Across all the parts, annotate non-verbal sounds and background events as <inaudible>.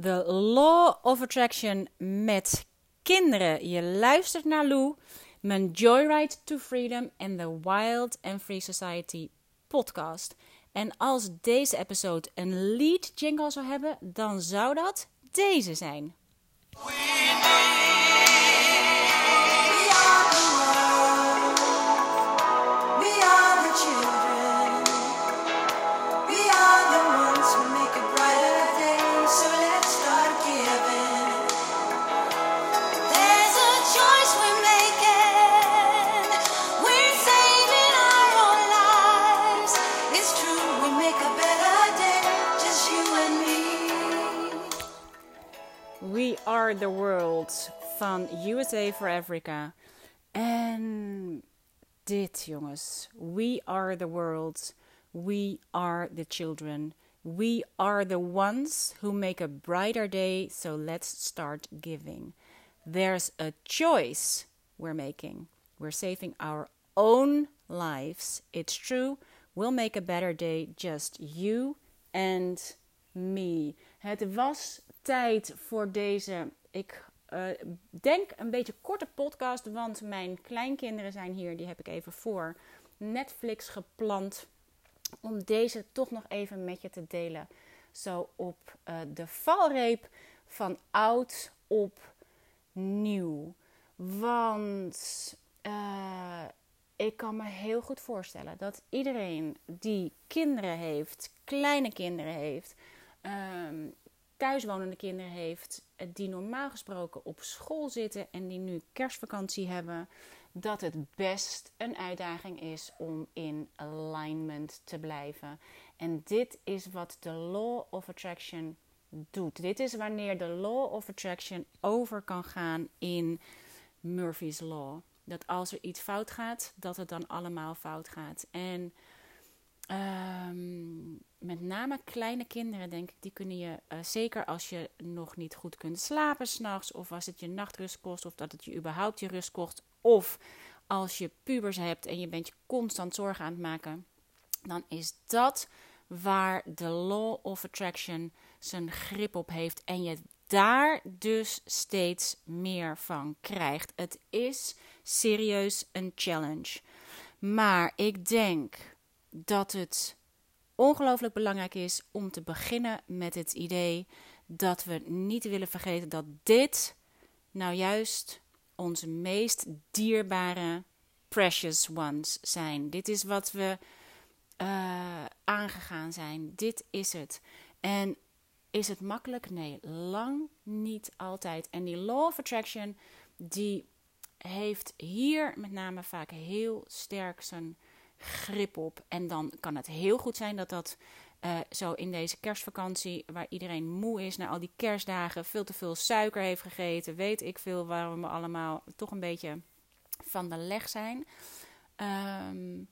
The Law of Attraction met kinderen. Je luistert naar Lou, mijn Joyride to Freedom en the Wild and Free Society podcast. En als deze episode een lead jingle zou hebben, dan zou dat deze zijn. We Are the World van USA for Africa. En dit, jongens. We are the world. We are the children. We are the ones who make a brighter day, so let's start giving. There's a choice we're making. We're saving our own lives. It's true. We'll make a better day, just you and me. Het was tijd voor deze, ik uh, denk een beetje korte podcast, want mijn kleinkinderen zijn hier. Die heb ik even voor Netflix gepland om deze toch nog even met je te delen. Zo op uh, de valreep van oud op nieuw. Want uh, ik kan me heel goed voorstellen dat iedereen die kinderen heeft, kleine kinderen heeft, um, thuiswonende kinderen heeft, die normaal gesproken op school zitten en die nu kerstvakantie hebben, dat het best een uitdaging is om in alignment te blijven. En dit is wat de Law of Attraction doet. Dit is wanneer de Law of Attraction over kan gaan in Murphy's Law. Dat als er iets fout gaat, dat het dan allemaal fout gaat. En um, met name kleine kinderen, denk ik, die kunnen je, uh, zeker als je nog niet goed kunt slapen s'nachts, of als het je nachtrust kost, of dat het je überhaupt je rust kost, of als je pubers hebt en je bent je constant zorgen aan het maken, dan is dat waar de law of attraction zijn grip op heeft en je daar dus steeds meer van krijgt. Het is serieus een challenge. Maar ik denk dat het ongelooflijk belangrijk is om te beginnen met het idee dat we niet willen vergeten dat dit nou juist onze meest dierbare precious ones zijn. Dit is wat we uh, aangegaan zijn. Dit is het. En is het makkelijk? Nee, lang niet altijd. En die law of attraction, die heeft hier met name vaak heel sterk zijn grip op. En dan kan het heel goed zijn dat dat uh, zo in deze kerstvakantie, waar iedereen moe is na al die kerstdagen, veel te veel suiker heeft gegeten, weet ik veel waarom we allemaal toch een beetje van de leg zijn. Um,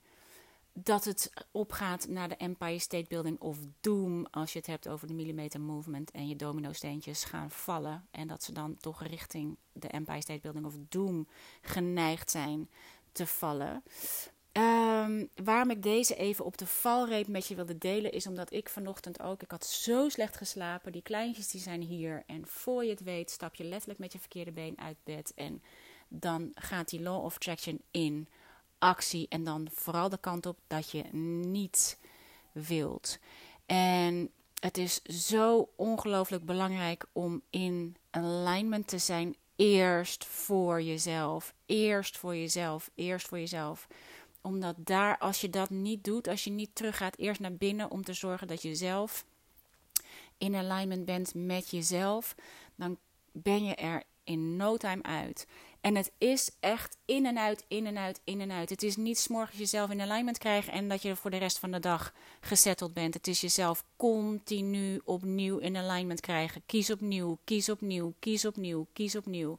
dat het opgaat naar de Empire State Building of Doom. Als je het hebt over de millimeter movement en je domino-steentjes gaan vallen. En dat ze dan toch richting de Empire State Building of Doom geneigd zijn te vallen. Um, waarom ik deze even op de valreep met je wilde delen, is omdat ik vanochtend ook, ik had zo slecht geslapen. Die kleintjes die zijn hier. En voor je het weet, stap je letterlijk met je verkeerde been uit bed. En dan gaat die law of attraction in actie. En dan vooral de kant op dat je niet wilt. En het is zo ongelooflijk belangrijk om in alignment te zijn. Eerst voor jezelf. Eerst voor jezelf. Eerst voor jezelf omdat daar, als je dat niet doet, als je niet teruggaat eerst naar binnen om te zorgen dat je zelf in alignment bent met jezelf, dan ben je er in no time uit. En het is echt in en uit, in en uit, in en uit. Het is niet s'morgens jezelf in alignment krijgen en dat je voor de rest van de dag gezetteld bent. Het is jezelf continu opnieuw in alignment krijgen. Kies opnieuw, kies opnieuw, kies opnieuw, kies opnieuw.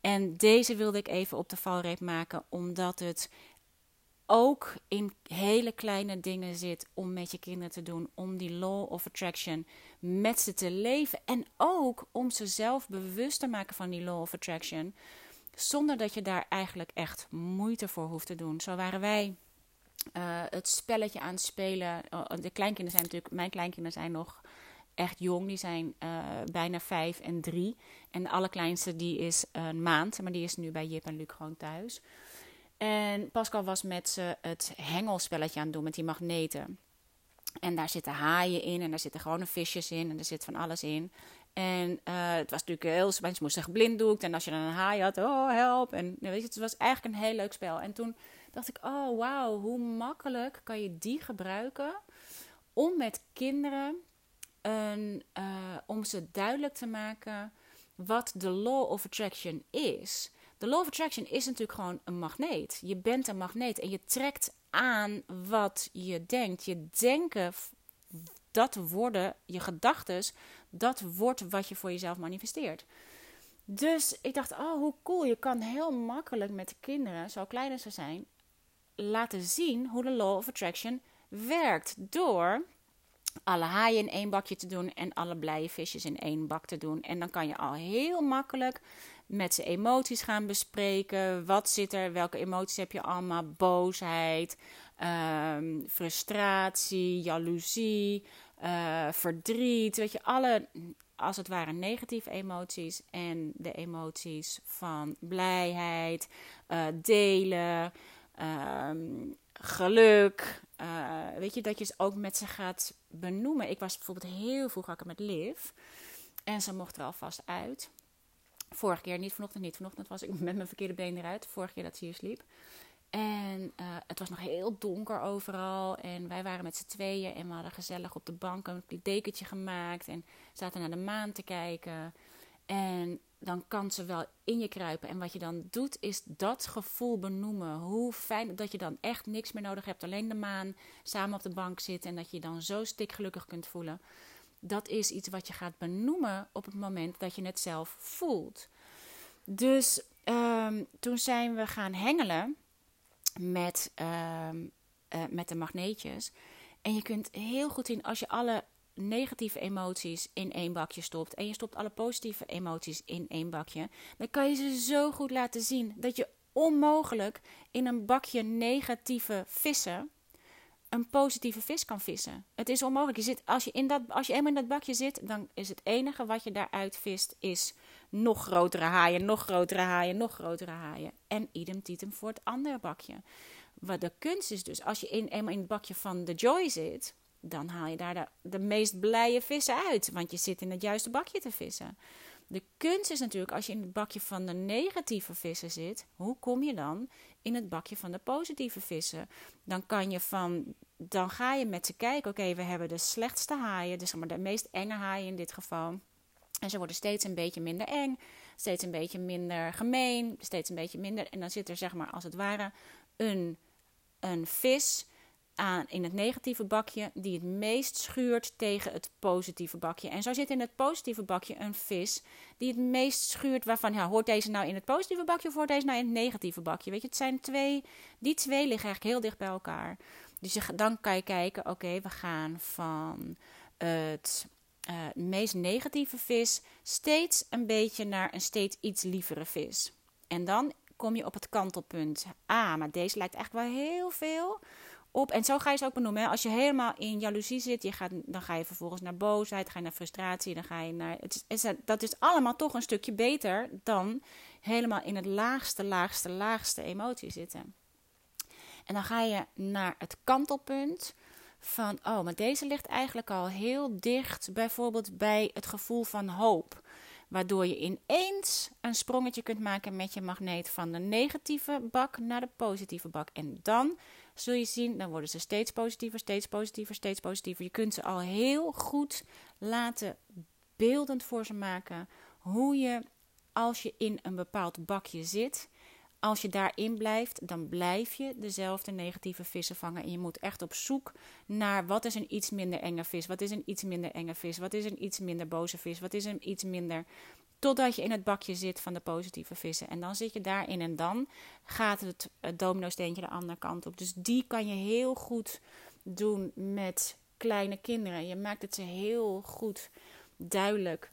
En deze wilde ik even op de valreep maken, omdat het ook in hele kleine dingen zit om met je kinderen te doen. Om die law of attraction met ze te leven. En ook om ze zelf bewust te maken van die law of attraction. Zonder dat je daar eigenlijk echt moeite voor hoeft te doen. Zo waren wij uh, het spelletje aan het spelen. Oh, de kleinkinderen zijn natuurlijk, mijn kleinkinderen zijn nog echt jong. Die zijn uh, bijna vijf en drie. En de allerkleinste die is een maand. Maar die is nu bij Jip en Luc gewoon thuis. En Pascal was met ze het hengelspelletje aan het doen met die magneten. En daar zitten haaien in en daar zitten gewone visjes in en er zit van alles in. En uh, het was natuurlijk heel, mensen moesten geblinddoekt. En als je dan een haai had, oh help. En weet je, het was eigenlijk een heel leuk spel. En toen dacht ik, oh wauw, hoe makkelijk kan je die gebruiken om met kinderen, een, uh, om ze duidelijk te maken wat de law of attraction is. De law of attraction is natuurlijk gewoon een magneet. Je bent een magneet en je trekt aan wat je denkt. Je denken, dat worden je gedachten, dat wordt wat je voor jezelf manifesteert. Dus ik dacht, oh hoe cool, je kan heel makkelijk met de kinderen, zo klein als ze zijn, laten zien hoe de law of attraction werkt. Door alle haaien in één bakje te doen en alle blije visjes in één bak te doen. En dan kan je al heel makkelijk met ze emoties gaan bespreken. Wat zit er? Welke emoties heb je allemaal? Boosheid, ehm, frustratie, jaloezie, uh, verdriet. Weet je, alle als het ware negatieve emoties en de emoties van blijheid, uh, delen, ehm, geluk. Uh, weet je, dat je ze ook met ze gaat benoemen. Ik was bijvoorbeeld heel vroeg ik met Liv. En ze mocht er alvast uit. Vorige keer, niet vanochtend niet. Vanochtend was ik <laughs> met mijn verkeerde been eruit. Vorige keer dat ze hier sliep. En uh, het was nog heel donker overal. En wij waren met z'n tweeën. En we hadden gezellig op de bank een dekentje gemaakt. En zaten naar de maan te kijken. En dan kan ze wel in je kruipen. En wat je dan doet, is dat gevoel benoemen. Hoe fijn dat je dan echt niks meer nodig hebt. Alleen de maan, samen op de bank zitten. En dat je je dan zo stikgelukkig kunt voelen. Dat is iets wat je gaat benoemen op het moment dat je het zelf voelt. Dus um, toen zijn we gaan hengelen met, um, uh, met de magneetjes. En je kunt heel goed zien als je alle negatieve emoties in één bakje stopt en je stopt alle positieve emoties in één bakje, dan kan je ze zo goed laten zien dat je onmogelijk in een bakje negatieve vissen een positieve vis kan vissen. Het is onmogelijk. Je zit, als, je in dat, als je eenmaal in dat bakje zit, dan is het enige wat je daaruit vist, is nog grotere haaien, nog grotere haaien, nog grotere haaien. En idem titem voor het andere bakje. Wat de kunst is dus, als je in, eenmaal in het bakje van de joy zit, dan haal je daar de, de meest blije vissen uit. Want je zit in het juiste bakje te vissen. De kunst is natuurlijk, als je in het bakje van de negatieve vissen zit, hoe kom je dan in het bakje van de positieve vissen? Dan kan je van, dan ga je met ze kijken, oké, we hebben de slechtste haaien, dus zeg maar de meest enge haaien in dit geval. En ze worden steeds een beetje minder eng, steeds een beetje minder gemeen, steeds een beetje minder. En dan zit er zeg maar als het ware een, een vis aan in het negatieve bakje die het meest schuurt tegen het positieve bakje. En zo zit in het positieve bakje een vis die het meest schuurt waarvan, ja, hoort deze nou in het positieve bakje of hoort deze nou in het negatieve bakje? Weet je, het zijn twee, die twee liggen eigenlijk heel dicht bij elkaar. Dus je, dan kan je kijken, oké, we gaan van het uh, meest negatieve vis steeds een beetje naar een steeds iets lievere vis. En dan kom je op het kantelpunt. Ah, maar deze lijkt echt wel heel veel op. En zo ga je ze ook benoemen. Als je helemaal in jaloezie zit, je gaat, dan ga je vervolgens naar boosheid, ga je naar frustratie, dan ga je naar. Het is, dat is allemaal toch een stukje beter dan helemaal in het laagste, laagste, laagste emotie zitten. En dan ga je naar het kantelpunt van, oh, maar deze ligt eigenlijk al heel dicht, bijvoorbeeld bij het gevoel van hoop. Waardoor je ineens een sprongetje kunt maken met je magneet van de negatieve bak naar de positieve bak. En dan zul je zien, dan worden ze steeds positiever, steeds positiever, steeds positiever. Je kunt ze al heel goed laten beeldend voor ze maken hoe je, als je in een bepaald bakje zit, als je daarin blijft, dan blijf je dezelfde negatieve vissen vangen. En je moet echt op zoek naar wat is een iets minder enge vis, wat is een iets minder enge vis, wat is een iets minder boze vis, wat is een iets minder Totdat je in het bakje zit van de positieve vissen. En dan zit je daarin en dan gaat het, domino-steentje de andere kant op. Dus die kan je heel goed doen met kleine kinderen. Je maakt het ze heel goed duidelijk.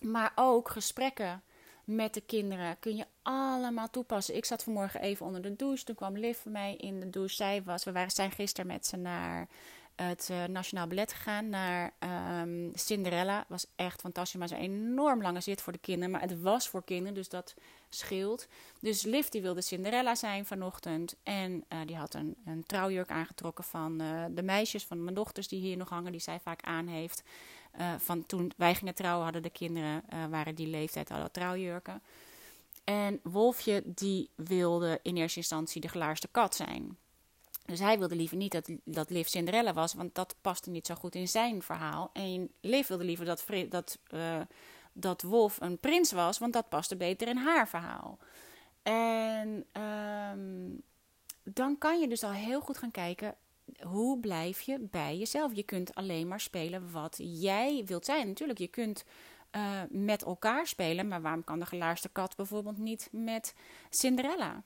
Maar ook gesprekken met de kinderen kun je allemaal toepassen. Ik zat vanmorgen even onder de douche. Toen kwam Liv bij mij in de douche. Zij was, we waren, zijn gisteren met ze naar het uh, Nationaal Ballet gegaan naar um, Cinderella. Was echt fantastisch, maar een enorm lange zit voor de kinderen. Maar het was voor kinderen, dus dat scheelt. Dus Liv wilde Cinderella zijn vanochtend. En uh, die had een, een, trouwjurk aangetrokken van uh, de meisjes van mijn dochters die hier nog hangen, die zij vaak aan heeft. van toen wij gingen trouwen hadden de kinderen, waren die leeftijd al trouwjurken. En Wolfje die wilde in eerste instantie de gelaarste kat zijn. Dus hij wilde liever niet dat, dat Liv Cinderella was, want dat paste niet zo goed in zijn verhaal. En Liv wilde liever dat, dat, uh, dat Wolf een prins was, want dat paste beter in haar verhaal. En um, dan kan je dus al heel goed gaan kijken, hoe blijf je bij jezelf? Je kunt alleen maar spelen wat jij wilt zijn. Natuurlijk, je kunt uh, met elkaar spelen, maar waarom kan de gelaarste kat bijvoorbeeld niet met Cinderella?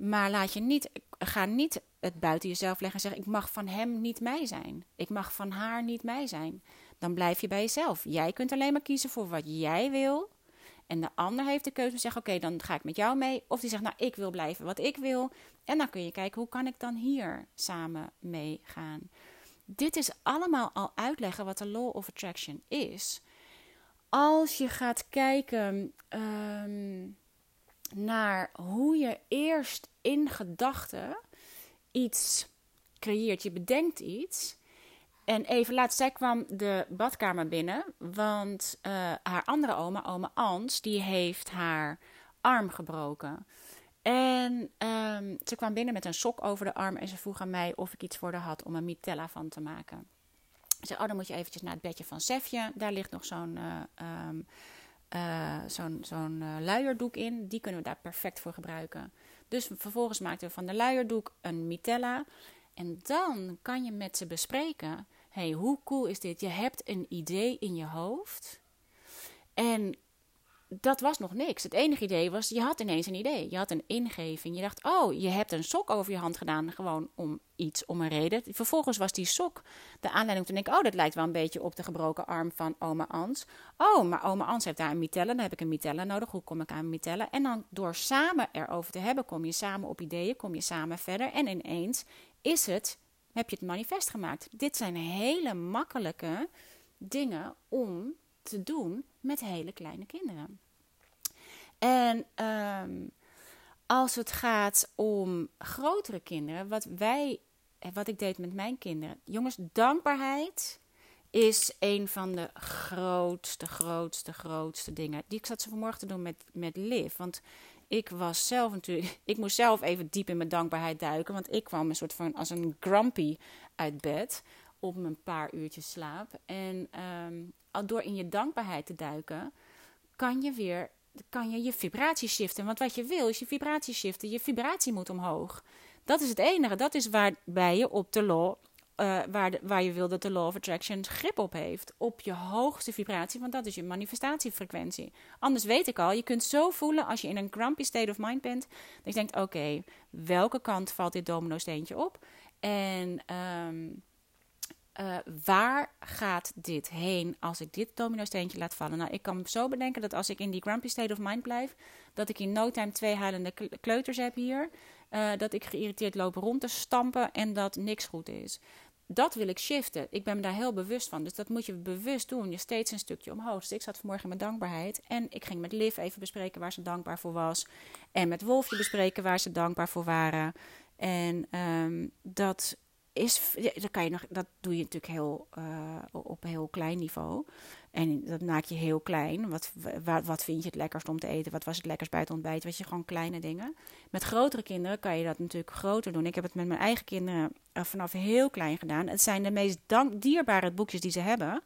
Maar laat je niet, ga niet het buiten jezelf leggen en zeggen: Ik mag van hem niet mij zijn. Ik mag van haar niet mij zijn. Dan blijf je bij jezelf. Jij kunt alleen maar kiezen voor wat jij wil. En de ander heeft de keuze om te zeggen: Oké, dan ga ik met jou mee. Of die zegt: Nou, ik wil blijven wat ik wil. En dan kun je kijken: hoe kan ik dan hier samen meegaan? Dit is allemaal al uitleggen wat de Law of Attraction is. Als je gaat kijken. Um, naar hoe je eerst in gedachten iets creëert. Je bedenkt iets. En even laat, zij kwam de badkamer binnen, want uh, haar andere oma, oma Ans, die heeft haar arm gebroken. En um, ze kwam binnen met een sok over de arm en ze vroeg aan mij of ik iets voor haar had om een mitella van te maken. Ze zei, oh dan moet je eventjes naar het bedje van Sefje, daar ligt nog zo'n... Uh, um, uh, zo'n zo'n uh, luierdoek in. Die kunnen we daar perfect voor gebruiken. Dus vervolgens maakten we van de luierdoek een mitella. En dan kan je met ze bespreken: hey, hoe cool is dit? Je hebt een idee in je hoofd. En dat was nog niks. Het enige idee was, je had ineens een idee. Je had een ingeving. Je dacht, oh, je hebt een sok over je hand gedaan, gewoon om iets, om een reden. Vervolgens was die sok de aanleiding om te denken, oh, dat lijkt wel een beetje op de gebroken arm van oma Ans. Oh, maar oma Ans heeft daar een mitelle, dan heb ik een mitelle nodig. Hoe kom ik aan een mitelle? En dan door samen erover te hebben, kom je samen op ideeën, kom je samen verder. En ineens is het, heb je het manifest gemaakt. Dit zijn hele makkelijke dingen om te doen met hele kleine kinderen. En ehm, als het gaat om grotere kinderen, wat wij, wat ik deed met mijn kinderen, jongens, dankbaarheid is een van de grootste, grootste, grootste dingen. Die ik zat ze vanmorgen te doen met, met Liv. Want ik was zelf natuurlijk, ik moest zelf even diep in mijn dankbaarheid duiken. Want ik kwam een soort van als een grumpy uit bed op een paar uurtjes slaap. En um, door in je dankbaarheid te duiken, kan je weer kan je je vibratie shiften. Want wat je wil is je vibratie shiften. Je vibratie moet omhoog. Dat is het enige. Dat is waarbij je op de law, uh, waar, de, waar je wil dat de law of attraction grip op heeft. Op je hoogste vibratie, want dat is je manifestatiefrequentie. Anders weet ik al, je kunt zo voelen als je in een grumpy state of mind bent. Dat je denkt, oké, welke kant valt dit domino steentje op? En... Um, uh, waar gaat dit heen als ik dit domino-steentje laat vallen? Nou, ik kan zo bedenken dat als ik in die grumpy state of mind blijf, dat ik in no time twee huilende kleuters heb hier. Uh, dat ik geïrriteerd loop rond te stampen en dat niks goed is. Dat wil ik shiften. Ik ben me daar heel bewust van. Dus dat moet je bewust doen. Je steeds een stukje omhoog. Dus ik zat vanmorgen met dankbaarheid. En ik ging met Liv even bespreken waar ze dankbaar voor was. En met Wolfje bespreken waar ze dankbaar voor waren. En um, dat is, dat, kan je nog, dat doe je natuurlijk heel, uh, op heel klein niveau. En dat maak je heel klein. Wat, wat, wat vind je het lekkerst om te eten? Wat was het lekkerst bij het ontbijt? Weet je, gewoon kleine dingen. Met grotere kinderen kan je dat natuurlijk groter doen. Ik heb het met mijn eigen kinderen uh, vanaf heel klein gedaan. Het zijn de meest dank, dierbare boekjes die ze hebben.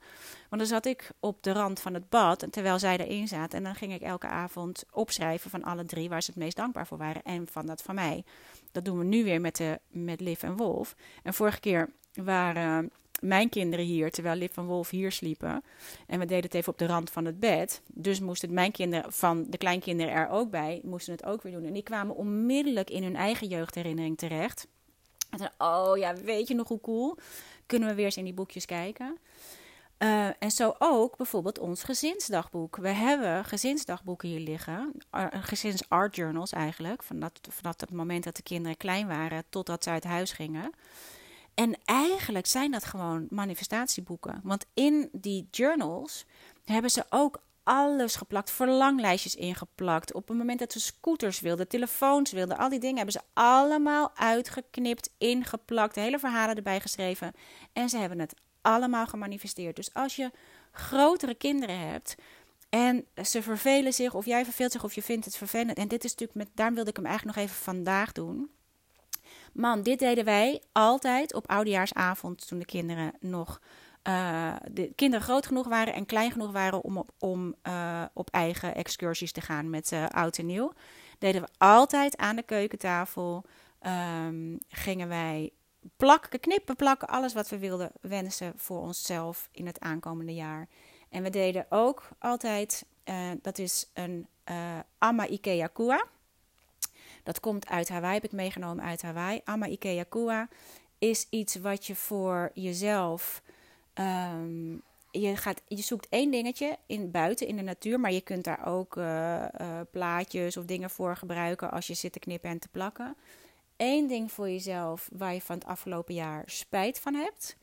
Want dan zat ik op de rand van het bad, terwijl zij erin zaten. En dan ging ik elke avond opschrijven van alle drie waar ze het meest dankbaar voor waren. En van dat van mij. Dat doen we nu weer met, de, met Liv en Wolf. En vorige keer waren mijn kinderen hier, terwijl Liv en Wolf hier sliepen. En we deden het even op de rand van het bed. Dus moesten mijn kinderen van de kleinkinderen er ook bij, moesten het ook weer doen. En die kwamen onmiddellijk in hun eigen jeugdherinnering terecht. En dan, oh ja, weet je nog hoe cool? Kunnen we weer eens in die boekjes kijken? Uh, en zo ook bijvoorbeeld ons gezinsdagboek. We hebben gezinsdagboeken hier liggen, uh, gezins art journals eigenlijk, vanaf, vanaf het moment dat de kinderen klein waren totdat ze uit huis gingen. En eigenlijk zijn dat gewoon manifestatieboeken. Want in die journals hebben ze ook alles geplakt, verlanglijstjes ingeplakt. Op het moment dat ze scooters wilden, telefoons wilden, al die dingen hebben ze allemaal uitgeknipt, ingeplakt, hele verhalen erbij geschreven. En ze hebben het allemaal gemanifesteerd. Dus als je grotere kinderen hebt en ze vervelen zich, of jij verveelt zich, of je vindt het vervelend. En dit is natuurlijk, met, daarom wilde ik hem eigenlijk nog even vandaag doen. Man, dit deden wij altijd op oudejaarsavond toen de kinderen nog uh, de kinderen groot genoeg waren en klein genoeg waren om op, om, uh, op eigen excursies te gaan met uh, oud en nieuw. Deden we altijd aan de keukentafel. Um, gingen wij plakken, knippen, plakken, alles wat we wilden wensen voor onszelf in het aankomende jaar. En we deden ook altijd, dat is een Amma Ikea Kua. Dat komt uit Hawaii, heb ik meegenomen uit Hawaii. Amma Ikea Kua is iets wat je voor jezelf Um, je, gaat, je zoekt één dingetje in, buiten in de natuur, maar je kunt daar ook uh, uh, plaatjes of dingen voor gebruiken als je zit te knippen en te plakken. Eén ding voor jezelf waar je van het afgelopen jaar spijt van hebt.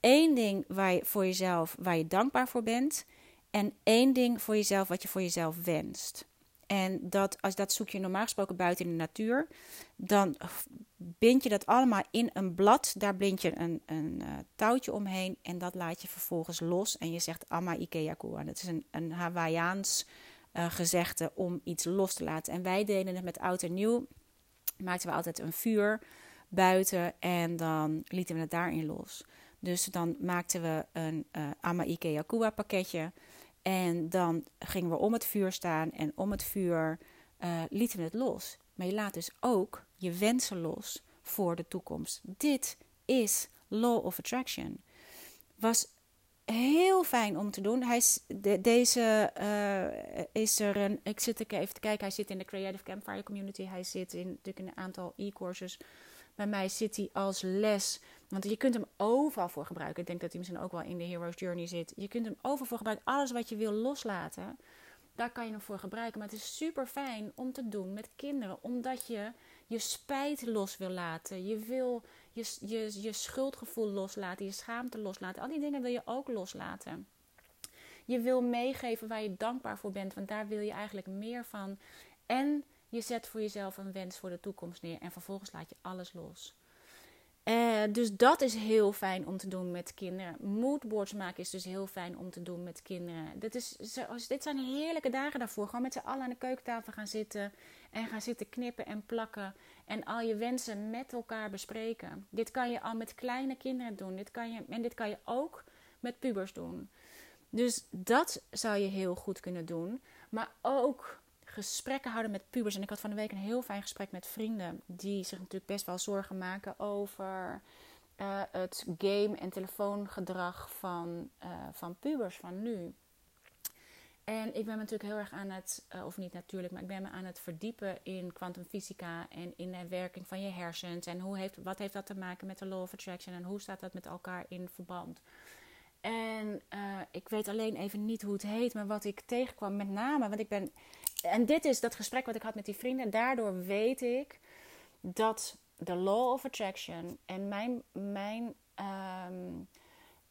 Eén ding waar je, voor jezelf waar je dankbaar voor bent. En één ding voor jezelf wat je voor jezelf wenst. En dat, als dat zoek je normaal gesproken buiten in de natuur, dan bind je dat allemaal in een blad. Daar blind je een, een uh, touwtje omheen en dat laat je vervolgens los. En je zegt Amma Ikea Kua. Dat is een, een Hawaiiaans uh, gezegde om iets los te laten. En wij deden het met oud en nieuw. Maakten we altijd een vuur buiten en dan lieten we het daarin los. Dus dan maakten we een uh, Amma Ikea Kua pakketje. En dan gingen we om het vuur staan en om het vuur uh, lieten we het los. Maar je laat dus ook je wensen los voor de toekomst. Dit is Law of Attraction. Was heel fijn om te doen. Hij deze uh, is er een. Ik zit even te kijken. Hij zit in de Creative Campfire Community. Hij zit in, natuurlijk in een aantal e-courses. Bij mij zit hij als les. Want je kunt hem overal voor gebruiken. Ik denk dat hij misschien ook wel in de Hero's Journey zit. Je kunt hem overal voor gebruiken. Alles wat je wil loslaten, daar kan je hem voor gebruiken. Maar het is super fijn om te doen met kinderen. Omdat je je spijt los wil laten. Je wil je, je, je schuldgevoel loslaten. Je schaamte loslaten. Al die dingen wil je ook loslaten. Je wil meegeven waar je dankbaar voor bent. Want daar wil je eigenlijk meer van. En je zet voor jezelf een wens voor de toekomst neer en vervolgens laat je alles los. Uh, dus dat is heel fijn om te doen met kinderen. Moodboards maken is dus heel fijn om te doen met kinderen. Dit, is, dit zijn heerlijke dagen daarvoor. Gewoon met z'n allen aan de keukentafel gaan zitten. En gaan zitten knippen en plakken. En al je wensen met elkaar bespreken. Dit kan je al met kleine kinderen doen. Dit kan je, en dit kan je ook met pubers doen. Dus dat zou je heel goed kunnen doen. Maar ook gesprekken houden met pubers. En ik had van de week een heel fijn gesprek met vrienden die zich natuurlijk best wel zorgen maken over uh, het game- en telefoongedrag van, uh, van pubers van nu. En ik ben me natuurlijk heel erg aan het, uh, of niet natuurlijk, maar ik ben me aan het verdiepen in kwantumfysica en in de werking van je hersens. En hoe heeft, wat heeft dat te maken met de law of attraction en hoe staat dat met elkaar in verband? En ik weet alleen even niet hoe het heet, maar wat ik tegenkwam, met name, want ik ben en dit is dat gesprek wat ik had met die vrienden. Daardoor weet ik dat de law of attraction en mijn, mijn um,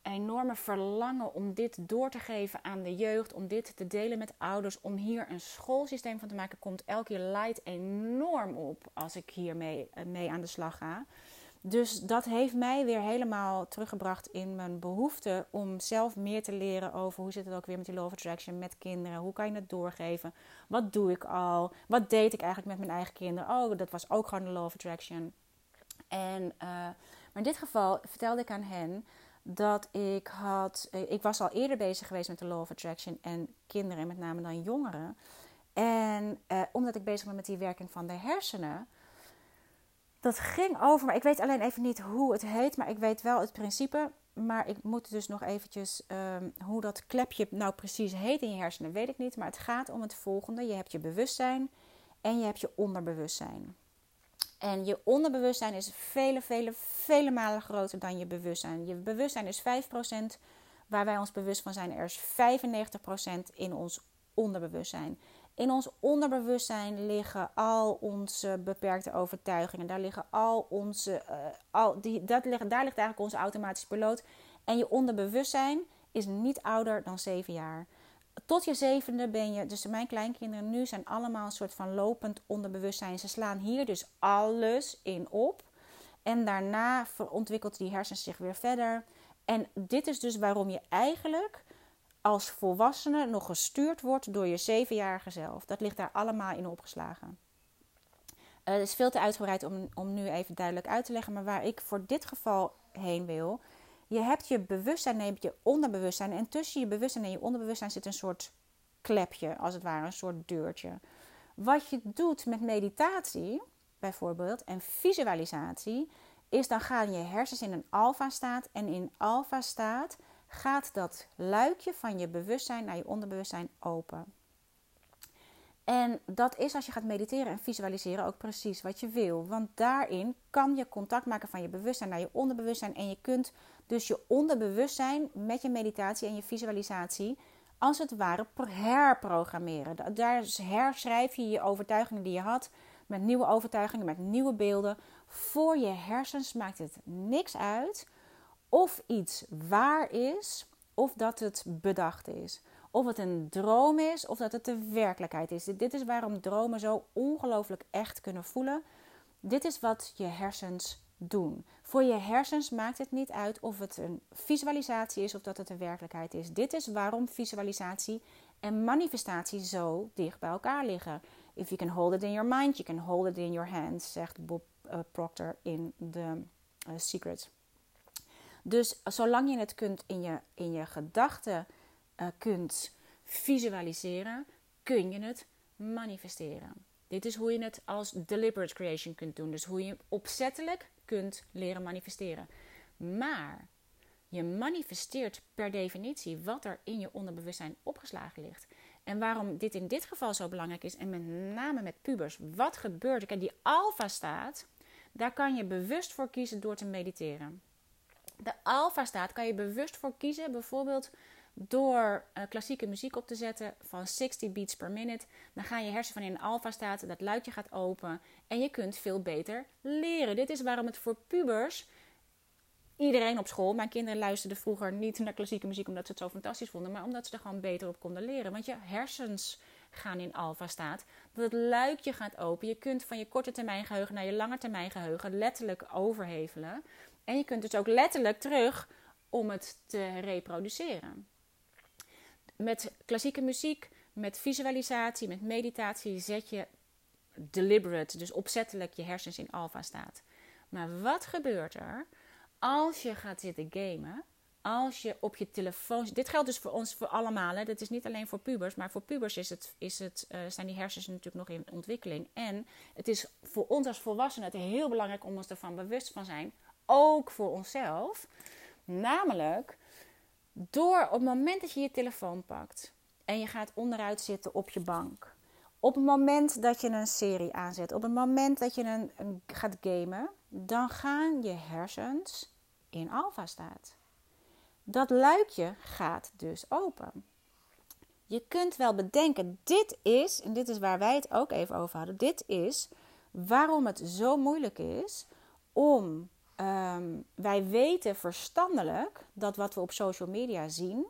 enorme verlangen om dit door te geven aan de jeugd, om dit te delen met ouders, om hier een schoolsysteem van te maken, komt elke keer light enorm op als ik hiermee mee aan de slag ga. Dus dat heeft mij weer helemaal teruggebracht in mijn behoefte om zelf meer te leren over hoe zit het ook weer met die law attraction met kinderen. Hoe kan je het doorgeven? Wat doe ik al? Wat deed ik eigenlijk met mijn eigen kinderen? Oh, dat was ook gewoon de law attraction. En, uh, maar in dit geval vertelde ik aan hen dat ik had. Eh, ik was al eerder bezig geweest met de law of attraction en kinderen, met name dan jongeren. En uh, omdat ik bezig ben met die werking van de hersenen dat ging over, maar ik weet alleen even niet hoe het heet, maar ik weet wel het principe. Maar ik moet dus nog eventjes, um, hoe dat klepje nou precies heet in je hersenen, weet ik niet. Maar het gaat om het volgende. Je hebt je bewustzijn en je hebt je onderbewustzijn. En je onderbewustzijn is vele, vele, vele malen groter dan je bewustzijn. Je bewustzijn is 5% waar wij ons bewust van zijn. Er is 95% in ons onderbewustzijn. In ons onderbewustzijn liggen al onze beperkte overtuigingen. Daar liggen al onze. Uh, al die, dat liggen, daar ligt eigenlijk onze automatische piloot. En je onderbewustzijn is niet ouder dan zeven jaar. Tot je zevende ben je. Dus mijn kleinkinderen nu zijn allemaal een soort van lopend onderbewustzijn. Ze slaan hier dus alles in op. En daarna ontwikkelt die hersens zich weer verder. En dit is dus waarom je eigenlijk als volwassene nog gestuurd wordt door je zevenjarige zelf. Dat ligt daar allemaal in opgeslagen. Uh, het is veel te uitgebreid om, om nu even duidelijk uit te leggen, maar waar ik voor dit geval heen wil. Je hebt je bewustzijn en je, onderbewustzijn. En tussen je bewustzijn en je onderbewustzijn zit een soort klepje, als het ware, een soort deurtje. Wat je doet met meditatie, bijvoorbeeld, en visualisatie, is dan gaan je hersens in een alfa-staat. En in alfa-staat gaat dat luikje van je bewustzijn naar je onderbewustzijn open. En dat is als je gaat mediteren en visualiseren ook precies wat je wil. Want daarin kan je contact maken van je bewustzijn naar je onderbewustzijn. En je kunt dus je onderbewustzijn met je meditatie en je visualisatie als het ware herprogrammeren. Daar herschrijf je je overtuigingen die je had met nieuwe overtuigingen, met nieuwe beelden. Voor je hersens maakt het niks uit of iets waar is of dat het bedacht is. Of het een droom is of dat het de werkelijkheid is. Dit is waarom dromen zo ongelooflijk echt kunnen voelen. Dit is wat je hersens doen. Voor je hersens maakt het niet uit of het een visualisatie is of dat het een werkelijkheid is. Dit is waarom visualisatie en manifestatie zo dicht bij elkaar liggen. If you can hold it in your mind, you can hold it in your hands, zegt Bob uh, Proctor in The uh, Secret. Dus zolang je het kunt in je, in je gedachten uh, kunt visualiseren, kun je het manifesteren. Dit is hoe je het als deliberate creation kunt doen. Dus hoe je opzettelijk kunt leren manifesteren. Maar je manifesteert per definitie wat er in je onderbewustzijn opgeslagen ligt. En waarom dit in dit geval zo belangrijk is, en met name met pubers, wat gebeurt er? Kijk, die alfa staat, daar kan je bewust voor kiezen door te mediteren. De alfa staat kan je bewust voor kiezen, bijvoorbeeld door uh, klassieke muziek op te zetten van 60 beats per minute. Dan gaan je hersenen in alfa staat, dat luidje gaat open en je kunt veel beter leren. Dit is waarom het voor pubers iedereen op school. Mijn kinderen luisterden vroeger niet naar klassieke muziek omdat ze het zo fantastisch vonden, maar omdat ze er gewoon beter op konden leren. Want je hersens gaan in alfa staat. Dat het luikje gaat open. Je kunt van je korte termijn geheugen naar je lange termijn geheugen letterlijk overhevelen. En je kunt dus ook letterlijk terug om het te reproduceren. Met klassieke muziek, met visualisatie, met meditatie zet je deliberate, dus opzettelijk je hersens in alfa staat. Maar wat gebeurt er als je gaat zitten gamen, als je op je telefoon. Dit geldt dus voor ons, voor allemaal. Hè. Dat is niet alleen voor pubers, maar voor pubers is het, is het, uh, zijn die hersens natuurlijk nog in ontwikkeling. En het is voor ons als volwassenen heel belangrijk om ons ervan bewust van zijn. Ook voor onszelf. Namelijk door op het moment dat je je telefoon pakt en je gaat onderuit zitten op je bank. Op het moment dat je een serie aanzet, op het moment dat je een, gaat gamen, dan gaan je hersens in alfa staat. Dat luikje gaat dus open. Je kunt wel bedenken, dit is, en dit is waar wij het ook even over hadden, dit is waarom het zo moeilijk is om. Um, wij weten verstandelijk dat wat we op social media zien,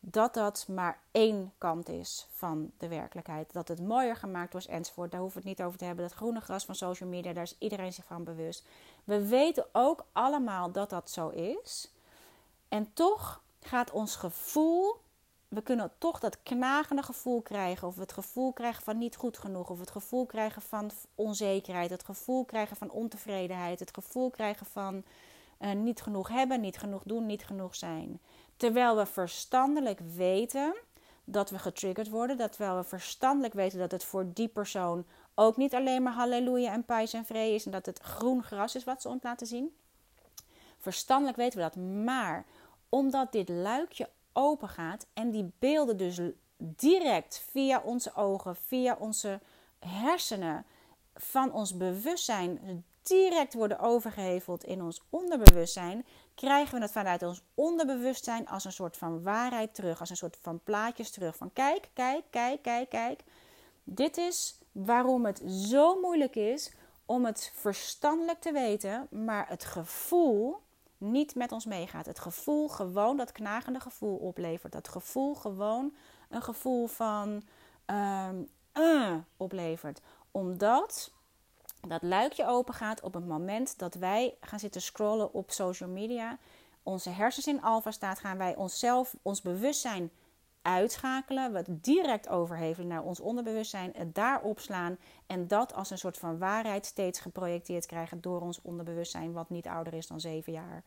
dat dat maar één kant is van de werkelijkheid. Dat het mooier gemaakt wordt enzovoort. Daar hoeven we het niet over te hebben. Dat groene gras van social media, daar is iedereen zich van bewust. We weten ook allemaal dat dat zo is. En toch gaat ons gevoel, we kunnen toch dat knagende gevoel krijgen. Of het gevoel krijgen van niet goed genoeg. Of het gevoel krijgen van onzekerheid. Het gevoel krijgen van ontevredenheid. Het gevoel krijgen van uh, niet genoeg hebben, niet genoeg doen, niet genoeg zijn. Terwijl we verstandelijk weten dat we getriggerd worden. Dat terwijl we verstandelijk weten dat het voor die persoon ook niet alleen maar halleluja en pijs en vrede is. En dat het groen gras is wat ze ons laten zien. Verstandelijk weten we dat. Maar omdat dit luikje open gaat en die beelden dus direct via onze ogen, via onze hersenen, van ons bewustzijn direct worden overgeheveld in ons onderbewustzijn, krijgen we het vanuit ons onderbewustzijn als een soort van waarheid terug, als een soort van plaatjes terug. Van kijk, kijk, kijk, kijk, kijk. Dit is waarom het zo moeilijk is om het verstandelijk te weten, maar het gevoel niet met ons meegaat. Het gevoel gewoon dat knagende gevoel oplevert. Dat gevoel gewoon een gevoel van uh, oplevert. Omdat dat luikje open gaat op het moment dat wij gaan zitten scrollen op social media. Onze hersens in alfa staat, gaan wij onszelf, ons bewustzijn uitschakelen, we direct overhevelen naar ons onderbewustzijn, het daar opslaan en dat als een soort van waarheid steeds geprojecteerd krijgen door ons onderbewustzijn, wat niet ouder is dan zeven jaar.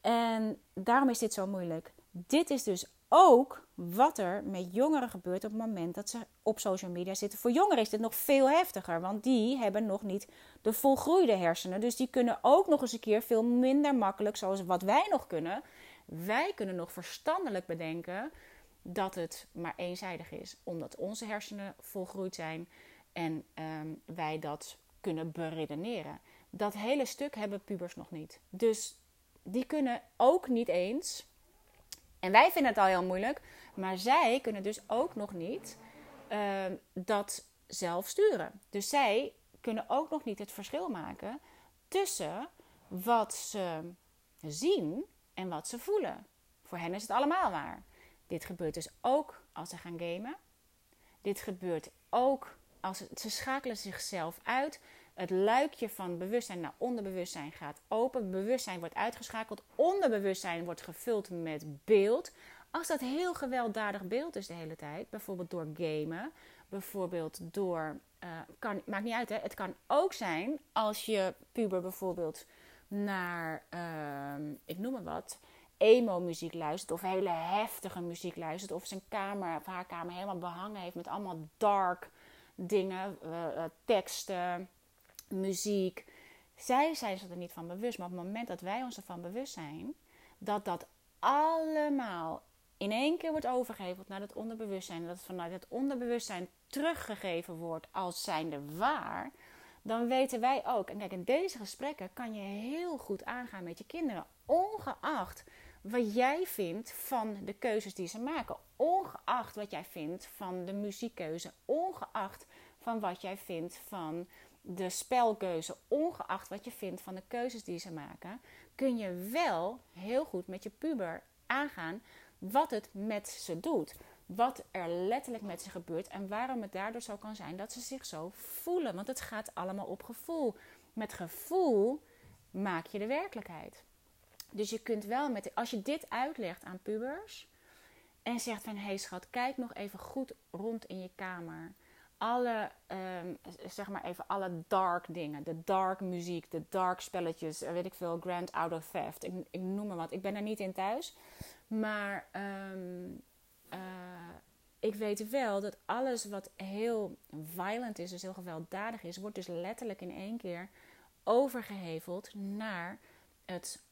En daarom is dit zo moeilijk. Dit is dus ook wat er met jongeren gebeurt op het moment dat ze op social media zitten. Voor jongeren is dit nog veel heftiger, want die hebben nog niet de volgroeide hersenen. Dus die kunnen ook nog eens een keer veel minder makkelijk, zoals wat wij nog kunnen. Wij kunnen nog verstandelijk bedenken dat het maar eenzijdig is, omdat onze hersenen volgroeid zijn en ehm, wij dat kunnen beredeneren. Dat hele stuk hebben pubers nog niet. Dus die kunnen ook niet eens, en wij vinden het al heel moeilijk, maar zij kunnen dus ook nog niet ehm, dat zelf sturen. Dus zij kunnen ook nog niet het verschil maken tussen wat ze zien en wat ze voelen. Voor hen is het allemaal waar. Dit gebeurt dus ook als ze gaan gamen. Dit gebeurt ook als ze, schakelen zichzelf uit. Het luikje van bewustzijn naar onderbewustzijn gaat open. Bewustzijn wordt uitgeschakeld. Onderbewustzijn wordt gevuld met beeld. Als dat heel gewelddadig beeld is de hele tijd, bijvoorbeeld door gamen, bijvoorbeeld door. Uh, kan, maakt niet uit, hè? Het kan ook zijn als je puber bijvoorbeeld naar, uh, ik noem maar wat, emo-muziek luistert of hele heftige muziek luistert of zijn kamer of haar kamer helemaal behangen heeft met allemaal dark dingen, uh, teksten, muziek. Zij zijn zich er niet van bewust, maar op het moment dat wij ons ervan bewust zijn, dat dat allemaal in één keer wordt overgeheveld naar het onderbewustzijn, dat het vanuit het onderbewustzijn teruggegeven wordt als zijnde waar, dan weten wij ook. En kijk, in deze gesprekken kan je heel goed aangaan met je kinderen, ongeacht wat jij vindt van de keuzes die ze maken. Ongeacht wat jij vindt van de muziekkeuze. Ongeacht van wat jij vindt van de spelkeuze. Ongeacht wat je vindt van de keuzes die ze maken. Kun je wel heel goed met je puber aangaan wat het met ze doet. Wat er letterlijk met ze gebeurt en waarom het daardoor zo kan zijn dat ze zich zo voelen. Want het gaat allemaal op gevoel. Met gevoel maak je de werkelijkheid. Dus je kunt wel met, als je dit uitlegt aan pubers en zegt van hé hey schat, kijk nog even goed rond in je kamer. Alle, ehm, zeg maar even alle dark dingen, de dark muziek, de dark spelletjes, weet ik veel, Grand Auto Theft, ik, ik noem maar wat. Ik ben er niet in thuis, maar ehm, eh, ik weet wel dat alles wat heel violent is, dus heel gewelddadig is, wordt dus letterlijk in één keer overgeheveld naar het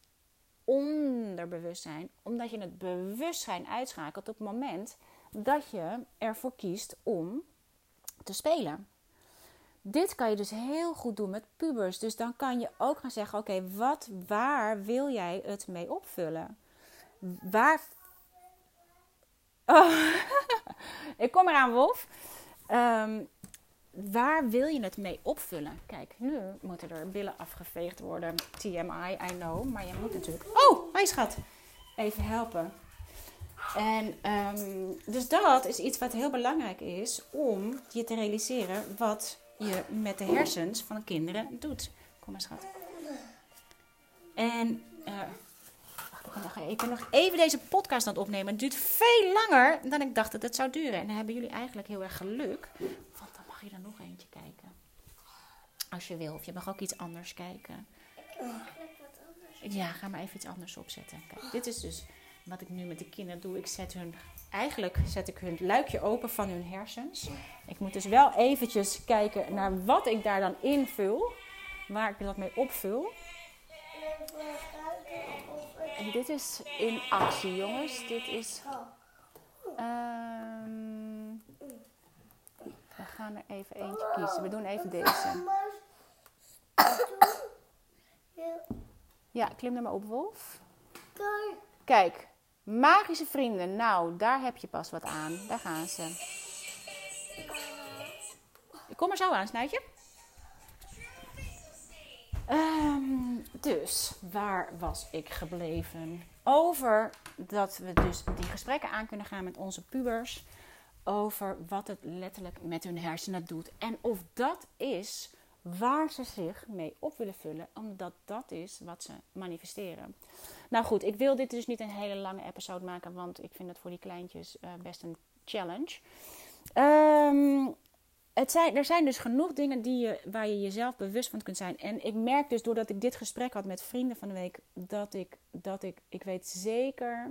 onderbewustzijn, omdat je het bewustzijn uitschakelt op het moment dat je ervoor kiest om te spelen. Dit kan je dus heel goed doen met pubers. Dus dan kan je ook gaan zeggen: oké, wat, waar wil jij het mee opvullen? Waar. <laughs> Oh. <laughs> ik kom eraan, Wolf. Um, waar wil je het mee opvullen? Kijk, nu moeten er billen afgeveegd worden. TMI, I know. Maar je moet natuurlijk... Oh, hij schat. Even helpen. En um, dus dat is iets wat heel belangrijk is om je te realiseren wat je met de hersens van kinderen doet. Kom maar, schat. En uh, ik ben nog even deze podcast aan het opnemen. Het duurt veel langer dan ik dacht dat het zou duren. En dan hebben jullie eigenlijk heel erg geluk je er nog eentje kijken. Als je wil. Of je mag ook iets anders kijken. Ja, ga maar even iets anders opzetten. Kijk, dit is dus wat ik nu met de kinderen doe. Ik zet hun, eigenlijk zet ik hun luikje open van hun hersens. Ik moet dus wel eventjes kijken naar wat ik daar dan invul. Waar ik dat mee opvul. En dit is in actie, jongens. Dit is... Um, we gaan er even eentje kiezen. We doen even deze. Ja, klim er maar op, Wolf. Kijk, magische vrienden. Nou, daar heb je pas wat aan. Daar gaan ze. ik kom er zo aan, Snuitje. Ehm, dus, waar was ik gebleven? Over dat we dus die gesprekken aan kunnen gaan met onze pubers. Over wat het letterlijk met hun hersenen doet. En of dat is waar ze zich mee op willen vullen. Omdat dat is wat ze manifesteren. Nou goed, ik wil dit dus niet een hele lange episode maken. Want ik vind het voor die kleintjes uh, best een challenge. Um, het zijn, er zijn dus genoeg dingen die je, waar je jezelf bewust van kunt zijn. En ik merk dus doordat ik dit gesprek had met vrienden van de week, dat ik, dat ik, ik weet zeker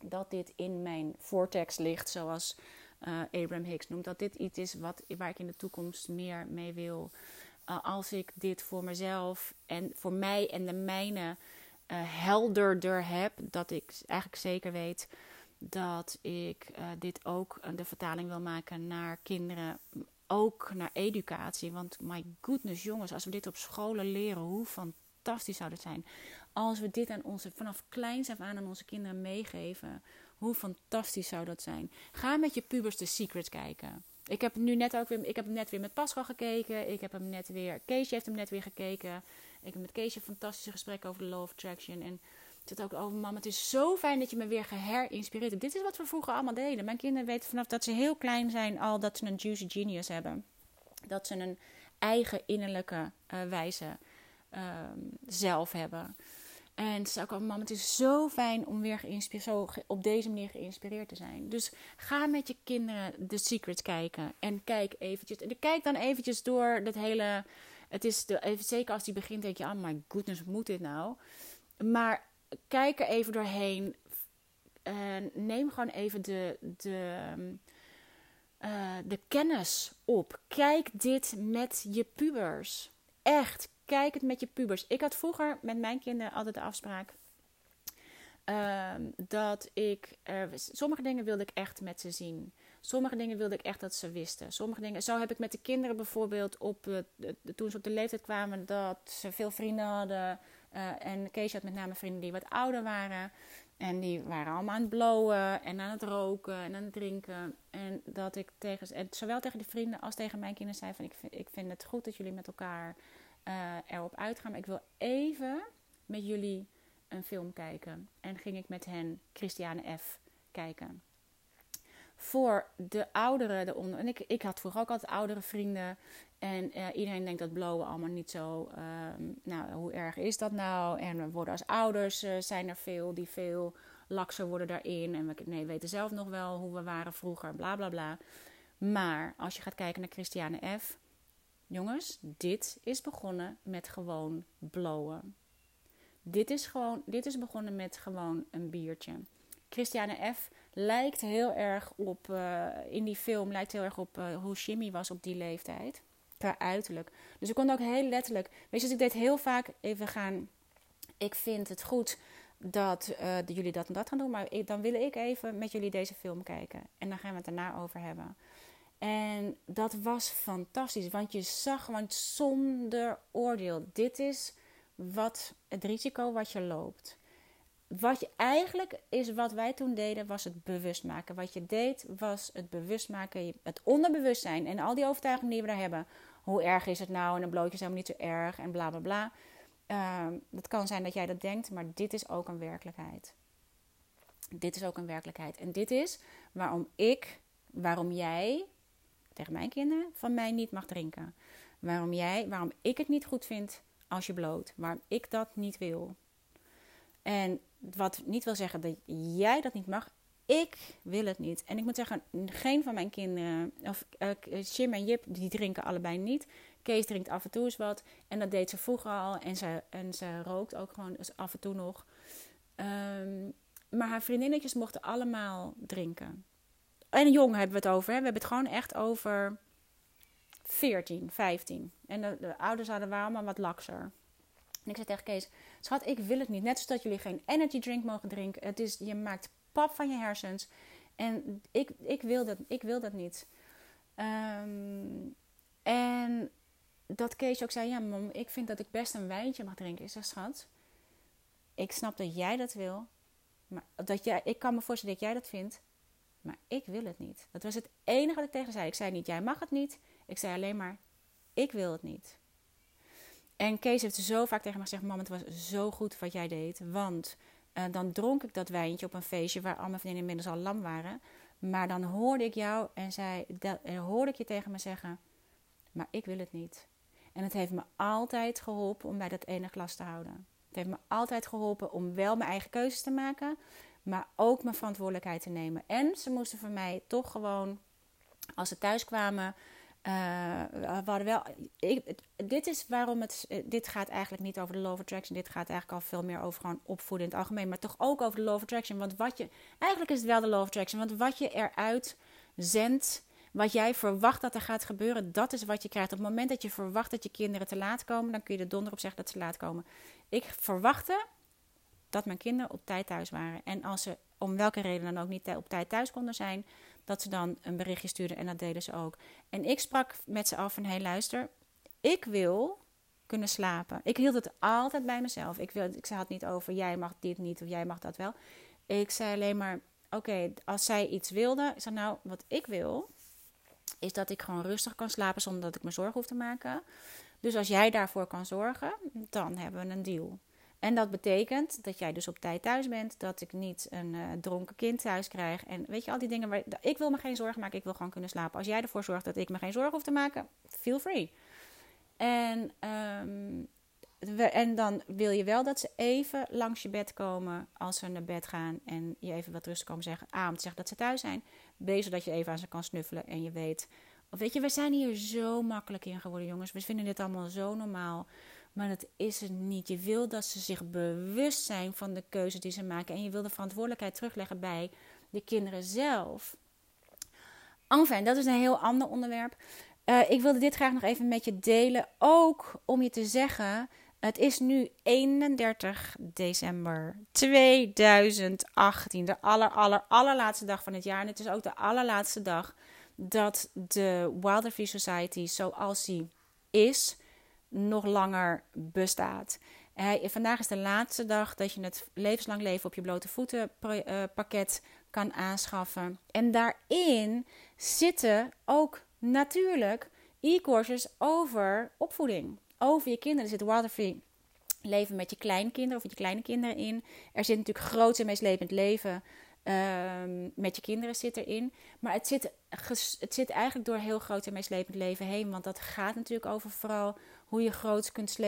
dat dit in mijn vortex ligt, zoals uh, Abraham Hicks noemt. Dat dit iets is wat, waar ik in de toekomst meer mee wil. Uh, als ik dit voor mezelf en voor mij en de mijne uh, helderder heb, dat ik eigenlijk zeker weet dat ik dit ook de vertaling wil maken naar kinderen, ook naar educatie. Want my goodness, jongens, als we dit op scholen leren, hoe fantastisch zou dat zijn. Als we dit aan onze, vanaf kleins af aan aan onze kinderen meegeven, hoe fantastisch zou dat zijn. Ga met je pubers The Secret kijken. Ik heb nu net ook weer, ik heb hem net weer met Pascal gekeken. Ik heb hem net weer, Keesje heeft hem net weer gekeken. Ik heb met Keesje een fantastische gesprek over de Law of Attraction. En het ook over, mam, het is zo fijn dat je me weer geherinspireerd hebt. Dit is wat we vroeger allemaal deden. Mijn kinderen weten vanaf dat ze heel klein zijn al dat ze een juicy genius hebben. Dat ze een eigen innerlijke uh, wijze uh, zelf hebben. En ze zei ook al, mam, het is zo fijn om weer zo op deze manier geïnspireerd te zijn. Dus ga met je kinderen The Secret kijken. En kijk eventjes. En kijk dan eventjes door dat hele... Het is de, even, zeker als die begint, denk je, oh my goodness, moet dit nou? Maar kijk er even doorheen. Uh, neem gewoon even de, de, uh, de kennis op. Kijk dit met je pubers. Echt, kijk het met je pubers. Ik had vroeger met mijn kinderen altijd de afspraak. Uh, dat ik. sommige dingen wilde ik echt met ze zien. Sommige dingen wilde ik echt dat ze wisten. Sommige dingen. Zo heb ik met de kinderen bijvoorbeeld. Op, toen ze op de leeftijd kwamen dat ze veel vrienden hadden. Uh, en Kees had met name vrienden die wat ouder waren. En die waren allemaal aan het blowen en aan het roken en aan het drinken. En dat ik tegen, en zowel tegen de vrienden als tegen mijn kinderen zei van... Ik vind, ik vind het goed dat jullie met elkaar uh, erop uitgaan. Maar ik wil even met jullie een film kijken. En ging ik met hen Christiane F. kijken. Voor de ouderen, de onder, en ik, ik had vroeger ook altijd oudere vrienden. En uh, iedereen denkt dat blowen allemaal niet zo. Uh, nou, hoe erg is dat nou? En we worden als ouders uh, zijn er veel die veel lakser worden daarin. En we nee, weten zelf nog wel hoe we waren vroeger, bla bla bla. Maar als je gaat kijken naar Christiane F. Jongens, dit is begonnen met gewoon blowen. Dit is, gewoon, dit is begonnen met gewoon een biertje. Christiane F. lijkt heel erg op, uh, in die film, lijkt heel erg op uh, hoe Jimmy was op die leeftijd qua uiterlijk. Dus ik kon ook heel letterlijk. Weet je, dus ik deed heel vaak even gaan. Ik vind het goed dat uh, jullie dat en dat gaan doen, maar dan wil ik even met jullie deze film kijken. En dan gaan we het daarna over hebben. En dat was fantastisch, want je zag gewoon zonder oordeel. Dit is wat het risico wat je loopt. Wat je eigenlijk is wat wij toen deden, was het bewust maken. Wat je deed, was het bewust maken, het onderbewustzijn en al die overtuigingen die we daar hebben hoe erg is het nou en een blootje is helemaal niet zo erg en bla bla bla. Uh, het kan zijn dat jij dat denkt, maar dit is ook een werkelijkheid. Dit is ook een werkelijkheid. En dit is waarom ik, waarom jij tegen mijn kinderen van mij niet mag drinken. Waarom jij, waarom ik het niet goed vind als je bloot. Waarom ik dat niet wil. En wat niet wil zeggen dat jij dat niet mag. Ik wil het niet. En ik moet zeggen, geen van mijn kinderen, of uh, Jim en Jip, die drinken allebei niet. Kees drinkt af en toe eens wat. En dat deed ze vroeger al. En ze, en ze rookt ook gewoon af en toe nog. Um, maar haar vriendinnetjes mochten allemaal drinken. En jong hebben we het over. Hè? We hebben het gewoon echt over 14, 15. En de, de ouders hadden waren allemaal wat lakser. En ik zei tegen Kees, schat, ik wil het niet. Net zoals dat jullie geen energy drink mogen drinken. Het is, je maakt pap van je hersens. En ik, ik, wil, dat, ik wil dat niet. Um, en dat Kees ook zei: Ja, mam, ik vind dat ik best een wijntje mag drinken. Ik zeg: Schat, ik snap dat jij dat wil. Maar dat jij, ik kan me voorstellen dat jij dat vindt. Maar ik wil het niet. Dat was het enige wat ik tegen zei. Ik zei niet, jij mag het niet. Ik zei alleen maar, ik wil het niet. En Kees heeft zo vaak tegen me gezegd: Mam, het was zo goed wat jij deed. Want uh, dan dronk ik dat wijntje op een feestje waar al mijn inmiddels al lam waren. Maar dan hoorde ik jou en, zei, dat, en hoorde ik je tegen me zeggen: Maar ik wil het niet. En het heeft me altijd geholpen om bij dat ene glas te houden. Het heeft me altijd geholpen om wel mijn eigen keuzes te maken, maar ook mijn verantwoordelijkheid te nemen. En ze moesten voor mij toch gewoon, als ze thuis kwamen, uh, wel, ik, dit is waarom het. Eh, dit gaat eigenlijk niet over de of Attraction. Dit gaat eigenlijk al veel meer over gewoon opvoeden in het algemeen. Maar toch ook over de of Attraction. Want wat je. Eigenlijk is het wel de of Attraction. Want wat je eruit zendt. Wat jij verwacht dat er gaat gebeuren, dat is wat je krijgt. Op het moment dat je verwacht dat je kinderen te laat komen, dan kun je er donder op zeggen dat ze laat komen. Ik verwachtte dat mijn kinderen op tijd thuis waren. En als ze om welke reden dan ook niet op tijd thuis konden zijn, dat ze dan een berichtje stuurden en dat deden ze ook. En ik sprak met ze af van, hé luister, ik wil kunnen slapen. Ik hield het altijd bij mezelf. Ik, wil, ik zei het niet over, jij mag dit niet of jij mag dat wel. Ik zei alleen maar, oké, als zij iets wilde, ik zei nou, wat ik wil, is dat ik gewoon rustig kan slapen zonder dat ik me zorgen hoef te maken. Dus als jij daarvoor kan zorgen, dan hebben we een deal. En dat betekent dat jij dus op tijd thuis bent, dat ik niet een uh, dronken kind thuis krijg. En weet je, al die dingen waar ik wil me geen zorgen maken, ik wil gewoon kunnen slapen. Als jij ervoor zorgt dat ik me geen zorgen hoef te maken, feel free. En, um, en dan wil je wel dat ze even langs je bed komen als ze naar bed gaan en je even wat rustig komen zeggen. A, om te zeggen dat ze thuis zijn. B, zodat je even aan ze kan snuffelen en je weet. Of weet je, we zijn hier zo makkelijk in geworden, jongens. We vinden dit allemaal zo normaal. Maar dat is het niet. Je wil dat ze zich bewust zijn van de keuze die ze maken. En je wil de verantwoordelijkheid terugleggen bij de kinderen zelf. Enfin, dat is een heel ander onderwerp. Uh, ik wilde dit graag nog even met je delen. Ook om je te zeggen. Het is nu 31 december 2018. De aller, aller, allerlaatste dag van het jaar. En het is ook de allerlaatste dag dat de Wilder Free Society zoals die is nog langer bestaat. vandaag is de laatste dag dat je het levenslang leven op je blote voeten uh, pakket kan aanschaffen. En daarin zitten ook natuurlijk e-courses over opvoeding. Over je kinderen. Er zit Waterfree leven met je kleinkinderen of met je kleine kinderen in. Er zit natuurlijk groot en meeslepend leven Um, met je kinderen zit erin. Maar het zit, het zit eigenlijk door heel groot en meeslepend leven heen. Want dat gaat natuurlijk over vooral hoe je groot, kunt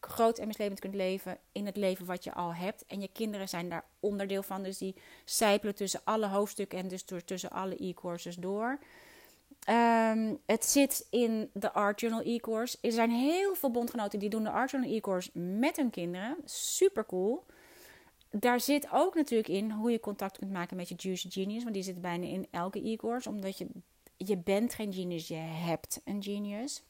groot en meeslepend kunt leven in het leven wat je al hebt. En je kinderen zijn daar onderdeel van. Dus die sijpelen tussen alle hoofdstukken en dus door, tussen alle e-courses door. Um, het zit in de Art Journal e-course. Er zijn heel veel bondgenoten die doen de Art Journal e-course met hun kinderen. Super cool daar zit ook natuurlijk in hoe je contact kunt maken met je Juice Genius. Want die zit bijna in elke e-course. Omdat je, je bent geen genius, je hebt een genius.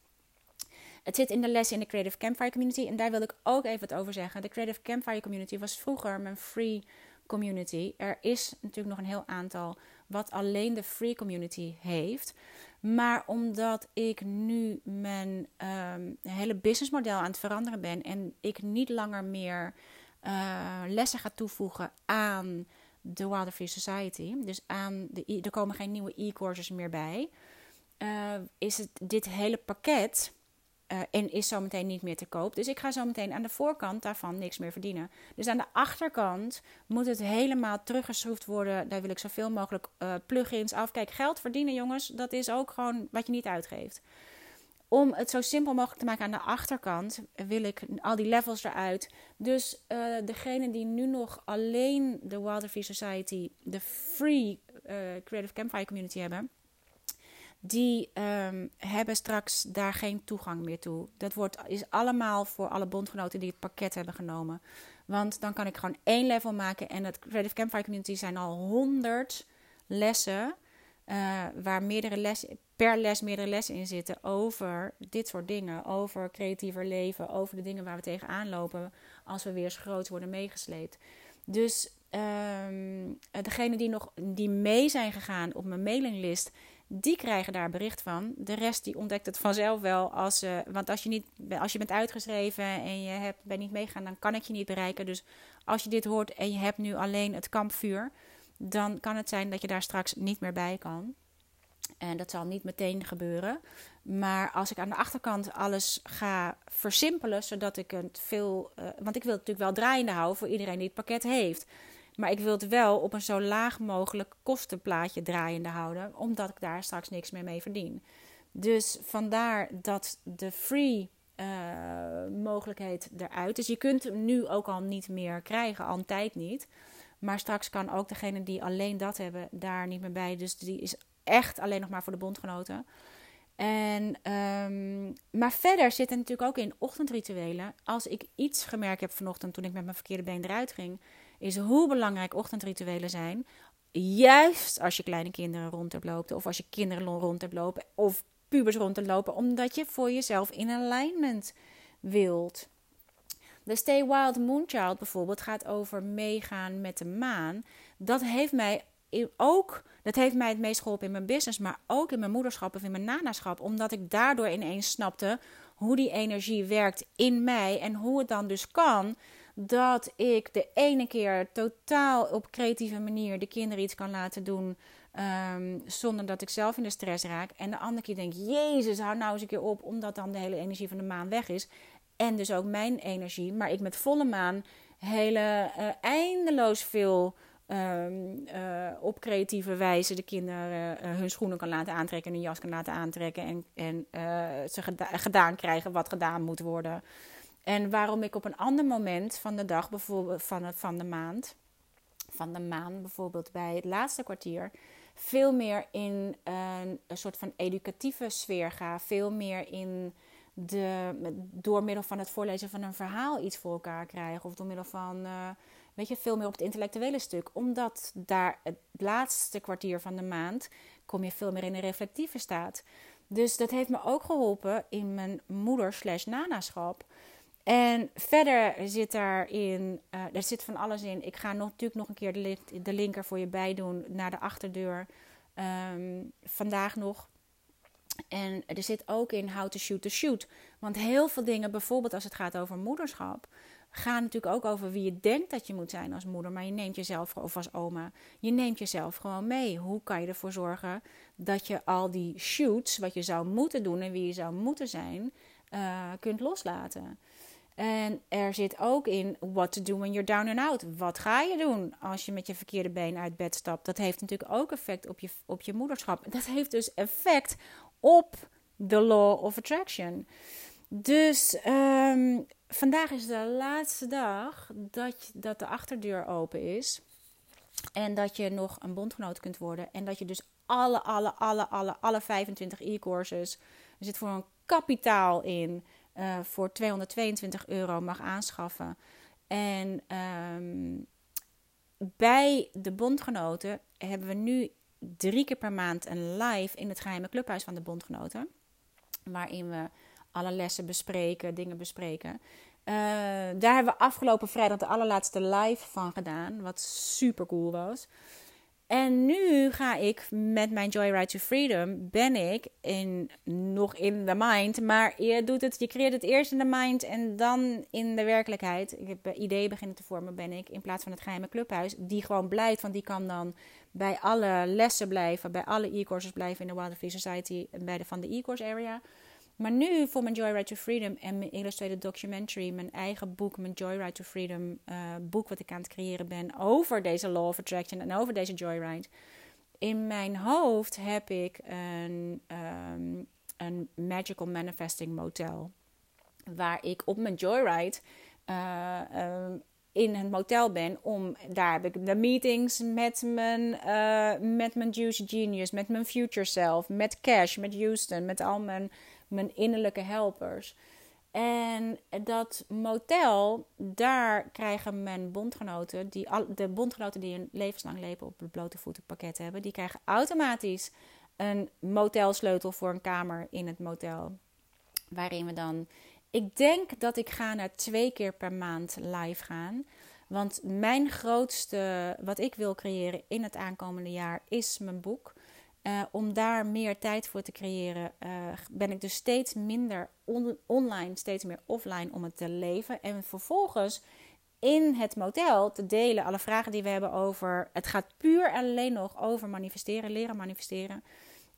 Het zit in de lessen in de Creative Campfire Community. En daar wil ik ook even wat over zeggen. De Creative Campfire Community was vroeger mijn free community. Er is natuurlijk nog een heel aantal wat alleen de free community heeft. Maar omdat ik nu mijn um, hele businessmodel aan het veranderen ben en ik niet langer meer uh, lessen gaat toevoegen aan de Wilder Free Society. Dus aan de, er komen geen nieuwe e-courses meer bij. Uh, is het dit hele pakket uh, en is zometeen niet meer te koop. Dus ik ga zo meteen aan de voorkant daarvan niks meer verdienen. Dus aan de achterkant moet het helemaal teruggeschroefd worden. Daar wil ik zoveel mogelijk uh, plugins af. Kijk, geld verdienen, jongens, dat is ook gewoon wat je niet uitgeeft. Om het zo simpel mogelijk te maken aan de achterkant, wil ik al die levels eruit. Dus uh, degene die nu nog alleen de Wilder Free Society, de free Creative Campfire Community hebben, die um, hebben straks daar geen toegang meer toe. Dat wordt, is allemaal voor alle bondgenoten die het pakket hebben genomen. Want dan kan ik gewoon één level maken. En het Creative Campfire Community zijn al honderd lessen. Uh, waar meerdere lessen, per les meerdere lessen in zitten over dit soort dingen. Over creatiever leven, over de dingen waar we tegenaan lopen als we weer eens groot worden meegesleept. Dus um, degene die nog die mee zijn gegaan op mijn mailinglist, die krijgen daar bericht van. De rest die ontdekt het vanzelf wel. Als, uh, want als je, niet, als je bent uitgeschreven en je hebt, bent niet meegegaan, dan kan ik je niet bereiken. Dus als je dit hoort en je hebt nu alleen het kampvuur dan kan het zijn dat je daar straks niet meer bij kan. En dat zal niet meteen gebeuren. Maar als ik aan de achterkant alles ga versimpelen, zodat ik het veel. Uh, want ik wil het natuurlijk wel draaiende houden voor iedereen die het pakket heeft. Maar ik wil het wel op een zo laag mogelijk kostenplaatje draaiende houden, omdat ik daar straks niks meer mee verdien. Dus vandaar dat de free uh, mogelijkheid eruit is. Je kunt hem nu ook al niet meer krijgen, al een tijd niet. Maar straks kan ook degene die alleen dat hebben daar niet meer bij. Dus die is echt alleen nog maar voor de bondgenoten. En, um, maar verder zit er natuurlijk ook in ochtendrituelen. Als ik iets gemerkt heb vanochtend toen ik met mijn verkeerde been eruit ging, is hoe belangrijk ochtendrituelen zijn. Juist als je kleine kinderen rond hebt lopen, of als je kinderen rond hebt lopen, of pubers rond lopen, omdat je voor jezelf in alignment wilt. De Stay Wild Moonchild bijvoorbeeld gaat over meegaan met de maan. Dat heeft mij ook, dat heeft mij het meest geholpen in mijn business, maar ook in mijn moederschap of in mijn nanaschap, omdat ik daardoor ineens snapte hoe die energie werkt in mij en hoe het dan dus kan dat ik de ene keer totaal op creatieve manier de kinderen iets kan laten doen um, zonder dat ik zelf in de stress raak. En de andere keer denk, Jezus, hou nou eens een keer op, omdat dan de hele energie van de maan weg is. En dus ook mijn energie, maar ik met volle maan hele uh, eindeloos veel um, uh, op creatieve wijze de kinderen uh, hun schoenen kan laten aantrekken en hun jas kan laten aantrekken en, en ze geda gedaan krijgen wat gedaan moet worden. En waarom ik op een ander moment van de dag, bijvoorbeeld van, van de maand, van de maan bijvoorbeeld bij het laatste kwartier, veel meer in een, soort van educatieve sfeer ga. Veel meer in de, door middel van het voorlezen van een verhaal iets voor elkaar krijgen. Of door middel van, uh, weet je, veel meer op het intellectuele stuk. Omdat daar het laatste kwartier van de maand kom je veel meer in een reflectieve staat. Dus dat heeft me ook geholpen in mijn moeder slash nanaschap. En verder zit daarin, uh, er zit van alles in. Ik ga nog, natuurlijk nog een keer de, link, de linker voor je bij doen naar de achterdeur. Um, vandaag nog. En er zit ook in how to shoot to shoot. Want heel veel dingen, bijvoorbeeld als het gaat over moederschap, gaan natuurlijk ook over wie je denkt dat je moet zijn als moeder. Maar je neemt jezelf, of als oma, je neemt jezelf gewoon mee. Hoe kan je ervoor zorgen dat je al die shoots, wat je zou moeten doen en wie je zou moeten zijn, uh, kunt loslaten? En er zit ook in what to do when you're down and out. Wat ga je doen als je met je verkeerde been uit bed stapt? Dat heeft natuurlijk ook effect op je, op je moederschap. Dat heeft dus effect op de law of attraction. Dus um, vandaag is de laatste dag dat, dat de achterdeur open is. En dat je nog een bondgenoot kunt worden. En dat je dus alle, alle, alle, alle, alle 25 e-courses. Er zit voor een kapitaal in uh, voor 222 euro mag aanschaffen. En um, bij de bondgenoten hebben we nu drie keer per maand een live in het geheime clubhuis van de bondgenoten. Waarin we alle lessen bespreken, dingen bespreken. Uh, daar hebben we afgelopen vrijdag de allerlaatste live van gedaan. Wat super cool was. En nu ga ik met mijn Joyride to Freedom, ben ik in, nog in de mind. Maar je, doet het, je creëert het eerst in de mind en dan in de werkelijkheid. Ik heb ideeën beginnen te vormen, ben ik in plaats van het geheime clubhuis. Die gewoon blijft, want die kan dan bij alle lessen blijven, bij alle e-courses blijven in de Wild Free Society, bij de, van de e-course area. Maar nu voor mijn Joyride to Freedom en mijn illustrated documentary, mijn eigen boek, mijn Joyride to Freedom uh, boek wat ik aan het creëren ben over deze Law of Attraction en over deze Joyride. In mijn hoofd heb ik een, um, een Magical Manifesting Motel. Waar ik op mijn Joyride uh, um, in het motel ben. Om, daar heb ik de meetings met mijn, uh, met mijn Juice Genius, met mijn Future Self, met Cash, met Houston, met al mijn mijn innerlijke helpers. En dat motel, daar krijgen mijn bondgenoten, die, de bondgenoten die een levenslang leven op het blote voeten pakket hebben, die krijgen automatisch een motelsleutel voor een kamer in het motel. Waarin we dan, ik denk dat ik ga naar twee keer per maand live gaan. Want mijn grootste, wat ik wil creëren in het aankomende jaar, is mijn boek. Uh, om daar meer tijd voor te creëren, uh, ben ik dus steeds minder on online, steeds meer offline om het te leven. En vervolgens in het motel te delen. Alle vragen die we hebben over. Het gaat puur alleen nog over manifesteren, leren manifesteren.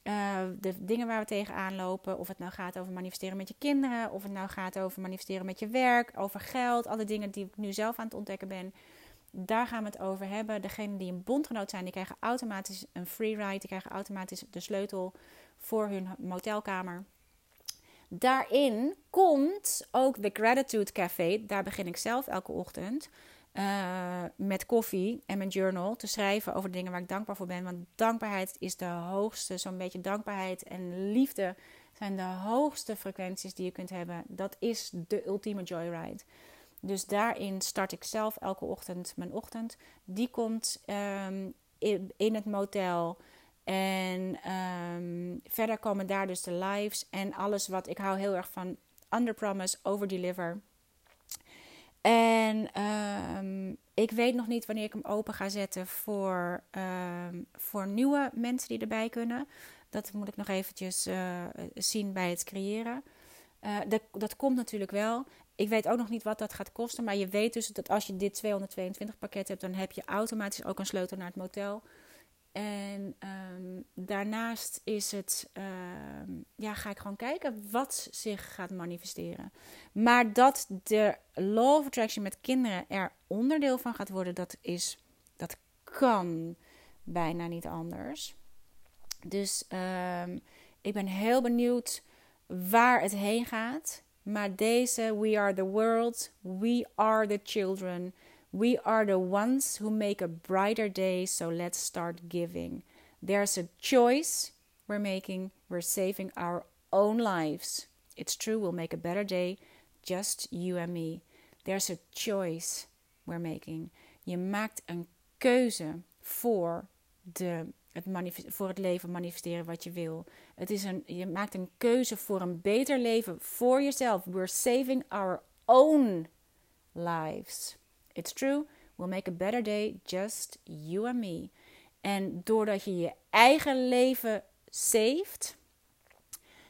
Uh, de dingen waar we tegenaan lopen. Of het nou gaat over manifesteren met je kinderen. Of het nou gaat over manifesteren met je werk. Over geld. Alle dingen die ik nu zelf aan het ontdekken ben. Daar gaan we het over hebben. Degenen die een bondgenoot zijn, die krijgen automatisch een free ride. Die krijgen automatisch de sleutel voor hun motelkamer. Daarin komt ook de Gratitude Café. Daar begin ik zelf elke ochtend. Uh, met koffie en mijn journal te schrijven over dingen waar ik dankbaar voor ben. Want dankbaarheid is de hoogste, zo'n beetje dankbaarheid en liefde zijn de hoogste frequenties die je kunt hebben. Dat is de ultieme joyride. Dus daarin start ik zelf elke ochtend mijn ochtend. Die komt um, in, het motel. En um, verder komen daar dus de lives en alles wat ik hou heel erg van under promise, over deliver. En um, ik weet nog niet wanneer ik hem open ga zetten voor, voor nieuwe mensen die erbij kunnen. Dat moet ik nog eventjes uh, zien bij het creëren. Uh, dat, dat komt natuurlijk wel. Ik weet ook nog niet wat dat gaat kosten. Maar je weet dus dat als je dit 222 pakket hebt, dan heb je automatisch ook een sleutel naar het motel. En um, daarnaast is het, um, ja, ga ik gewoon kijken wat zich gaat manifesteren. Maar dat de law attraction met kinderen er onderdeel van gaat worden, dat is, dat kan bijna niet anders. Dus um, ik ben heel benieuwd waar het heen gaat. Maar We Are the World, We Are the Children We are the ones who make a brighter day, so let's start giving. There's a choice we're making, we're saving our own lives. It's true, we'll make a better day, just you and me. There's a choice we're making. Je maakt een keuze voor, de, voor het leven manifesteren wat je wil. Het is een, je maakt een keuze voor een beter leven voor jezelf. We're saving our own lives. It's true, we'll make a better day, just you and me. En doordat je je eigen leven saved,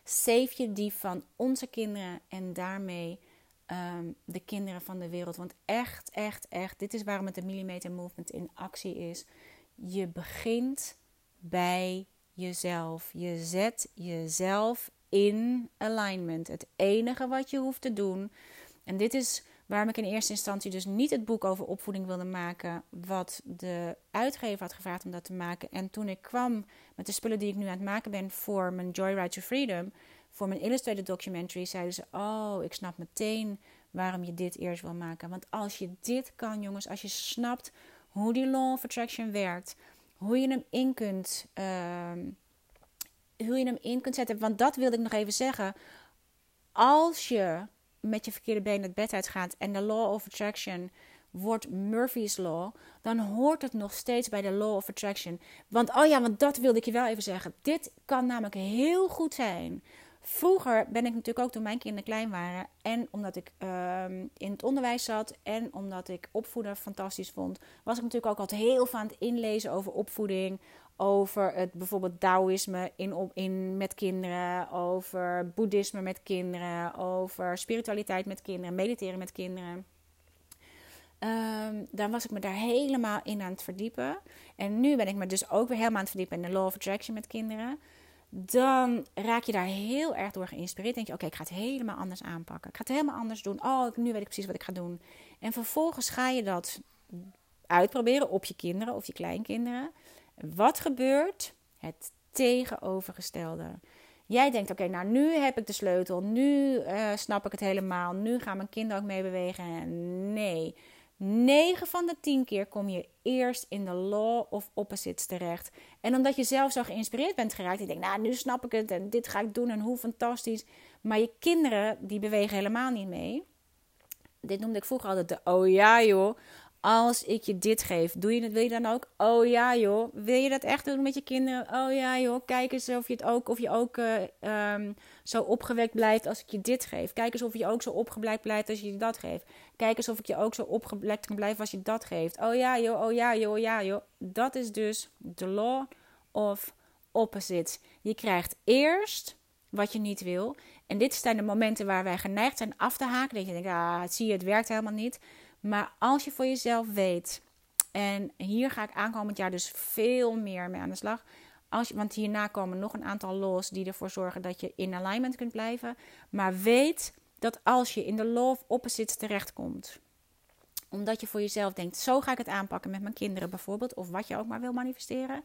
save je die van onze kinderen en daarmee um, de kinderen van de wereld. Want echt, echt, echt, dit is waarom het de Millimeter Movement in actie is. Je begint bij jezelf. Je zet jezelf in alignment. Het enige wat je hoeft te doen. En dit is Waarom ik in eerste instantie dus niet het boek over opvoeding wilde maken, wat de uitgever had gevraagd om dat te maken. En toen ik kwam met de spullen die ik nu aan het maken ben voor mijn Joyride to Freedom, voor mijn illustrated documentary, zeiden ze: Oh, ik snap meteen waarom je dit eerst wil maken. Want als je dit kan, jongens, als je snapt hoe die law of attraction werkt, hoe je hem in kunt. Uh, hoe je hem in kunt zetten. Want dat wilde ik nog even zeggen. Als je met je verkeerde been het bed uitgaat en de law of attraction wordt Murphy's Law, dan hoort het nog steeds bij de Law of Attraction. Want, oh ja, want dat wilde ik je wel even zeggen. Dit kan namelijk heel goed zijn. Vroeger ben ik natuurlijk ook toen mijn kinderen klein waren. En omdat ik uh, in het onderwijs zat. En omdat ik opvoeden fantastisch vond. Was ik natuurlijk ook altijd heel van het inlezen over opvoeding over het bijvoorbeeld Taoïsme in, in, met kinderen, over boeddhisme met kinderen, over spiritualiteit met kinderen, mediteren met kinderen. Um, dan was ik me daar helemaal in aan het verdiepen. En nu ben ik me dus ook weer helemaal aan het verdiepen in de Law of Attraction met kinderen. Dan raak je daar heel erg door geïnspireerd. Denk je, oké, ik ga het helemaal anders aanpakken. Ik ga het helemaal anders doen. Oh, nu weet ik precies wat ik ga doen. En vervolgens ga je dat uitproberen op je kinderen of je kleinkinderen. Wat gebeurt? Het tegenovergestelde. Jij denkt, oké, nou nu heb ik de sleutel, nu uh, snap ik het helemaal, nu gaan mijn kinderen ook mee bewegen. Nee, 9 van de 10 keer kom je eerst in de law of opposites terecht. En omdat je zelf zo geïnspireerd bent geraakt, je denkt, nou nu snap ik het en dit ga ik doen en hoe fantastisch. Maar je kinderen, die bewegen helemaal niet mee. Dit noemde ik vroeger altijd de oh ja joh. Als ik je dit geef, doe je het, wil je dan ook? Oh ja joh, wil je dat echt doen met je kinderen? Oh ja joh, kijk eens of je het ook, of je ook uh, um, zo opgewekt blijft als ik je dit geef. Kijk eens of je ook zo opgewekt blijft als je dat geeft. Kijk eens of ik je ook zo opgewekt kan blijven als je dat geeft. Oh ja joh, oh ja joh, oh ja joh. Dat is dus de law of opposites. Je krijgt eerst wat je niet wil. En dit zijn de momenten waar wij geneigd zijn af te haken. Dat je denkt, ah, zie je, het werkt helemaal niet. Maar als je voor jezelf weet, en hier ga ik aankomend jaar dus veel meer mee aan de slag. Als je, want hierna komen nog een aantal laws die ervoor zorgen dat je in alignment kunt blijven. Maar weet dat als je in de law of opposites terechtkomt, omdat je voor jezelf denkt: zo ga ik het aanpakken met mijn kinderen bijvoorbeeld, of wat je ook maar wil manifesteren.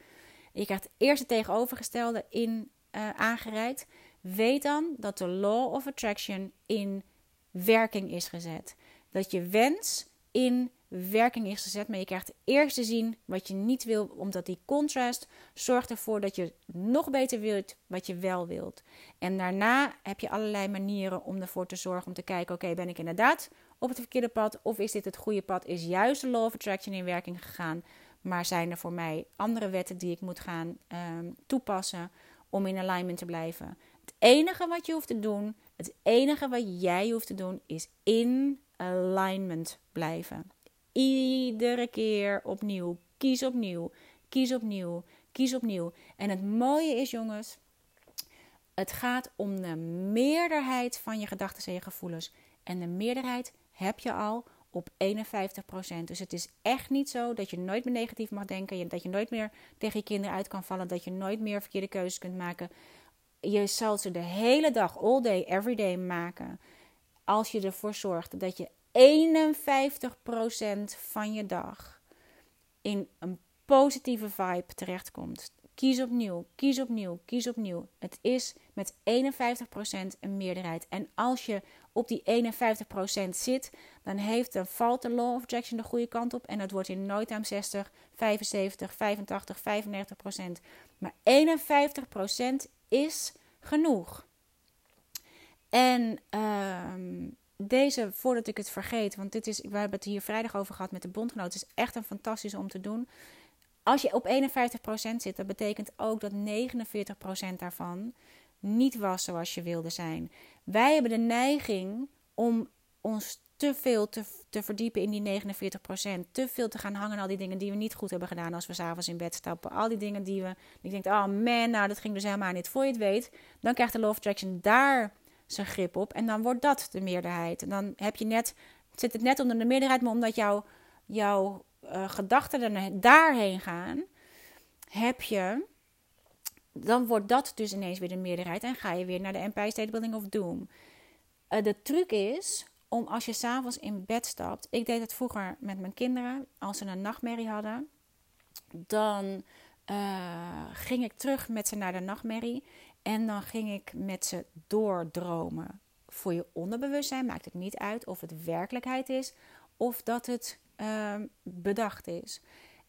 Je krijgt eerst het tegenovergestelde in uh, aangereikt. Weet dan dat de law of attraction in werking is gezet. Dat je wens in werking is gezet, maar je krijgt eerst te zien wat je niet wil, omdat die contrast zorgt ervoor dat je nog beter wilt wat je wel wilt. En daarna heb je allerlei manieren om ervoor te zorgen om te kijken: oké, ben ik inderdaad op het verkeerde pad of is dit het goede pad? Is juist de law of attraction in werking gegaan, maar zijn er voor mij andere wetten die ik moet gaan ehm, toepassen om in alignment te blijven? Het enige wat je hoeft te doen, het enige wat jij hoeft te doen, is in alignment blijven. Iedere keer opnieuw. Kies opnieuw. Kies opnieuw. Kies opnieuw. En het mooie is, jongens, het gaat om de meerderheid van je gedachten en je gevoelens. En de meerderheid heb je al op 51%. Dus het is echt niet zo dat je nooit meer negatief mag denken. Dat je nooit meer tegen je kinderen uit kan vallen. Dat je nooit meer verkeerde keuzes kunt maken. Je zal ze de hele dag, all day, every day maken. Als je ervoor zorgt dat je 51% van je dag in een positieve vibe terechtkomt. Kies opnieuw, kies opnieuw, kies opnieuw. Het is met 51% een meerderheid. En als je op die 51% zit, dan, heeft, valt de law of attraction de goede kant op. En het wordt in no time 60, 75, 85, 95%. Maar 51% is genoeg. En uh, deze, voordat ik het vergeet, want dit is, we hebben het hier vrijdag over gehad met de bondgenoot. Het is echt een fantastische om te doen. Als je op 51% zit, dat betekent ook dat 49% daarvan niet was zoals je wilde zijn. Wij hebben de neiging om ons te veel te, te verdiepen in die 49%. Te veel te gaan hangen aan al die dingen die we niet goed hebben gedaan als we s'avonds in bed stappen. Al die dingen die we. Ik denk, oh man, nou dat ging dus helemaal niet. Voor je het weet, dan krijgt de Law of Attraction daar zijn grip op. En dan wordt dat de meerderheid. En dan heb je net, zit het net onder de meerderheid, maar omdat jouw, jouw uh, gedachten daarheen gaan, heb je. Dan wordt dat dus ineens weer de meerderheid en ga je weer naar de Empire State Building of Doom. Uh, de truc is om als je s'avonds in bed stapt. Ik deed het vroeger met mijn kinderen. Als ze een nachtmerrie hadden, dan uh, ging ik terug met ze naar de nachtmerrie. En dan ging ik met ze doordromen. Voor je onderbewustzijn maakt het niet uit of het werkelijkheid is of dat het uh, bedacht is.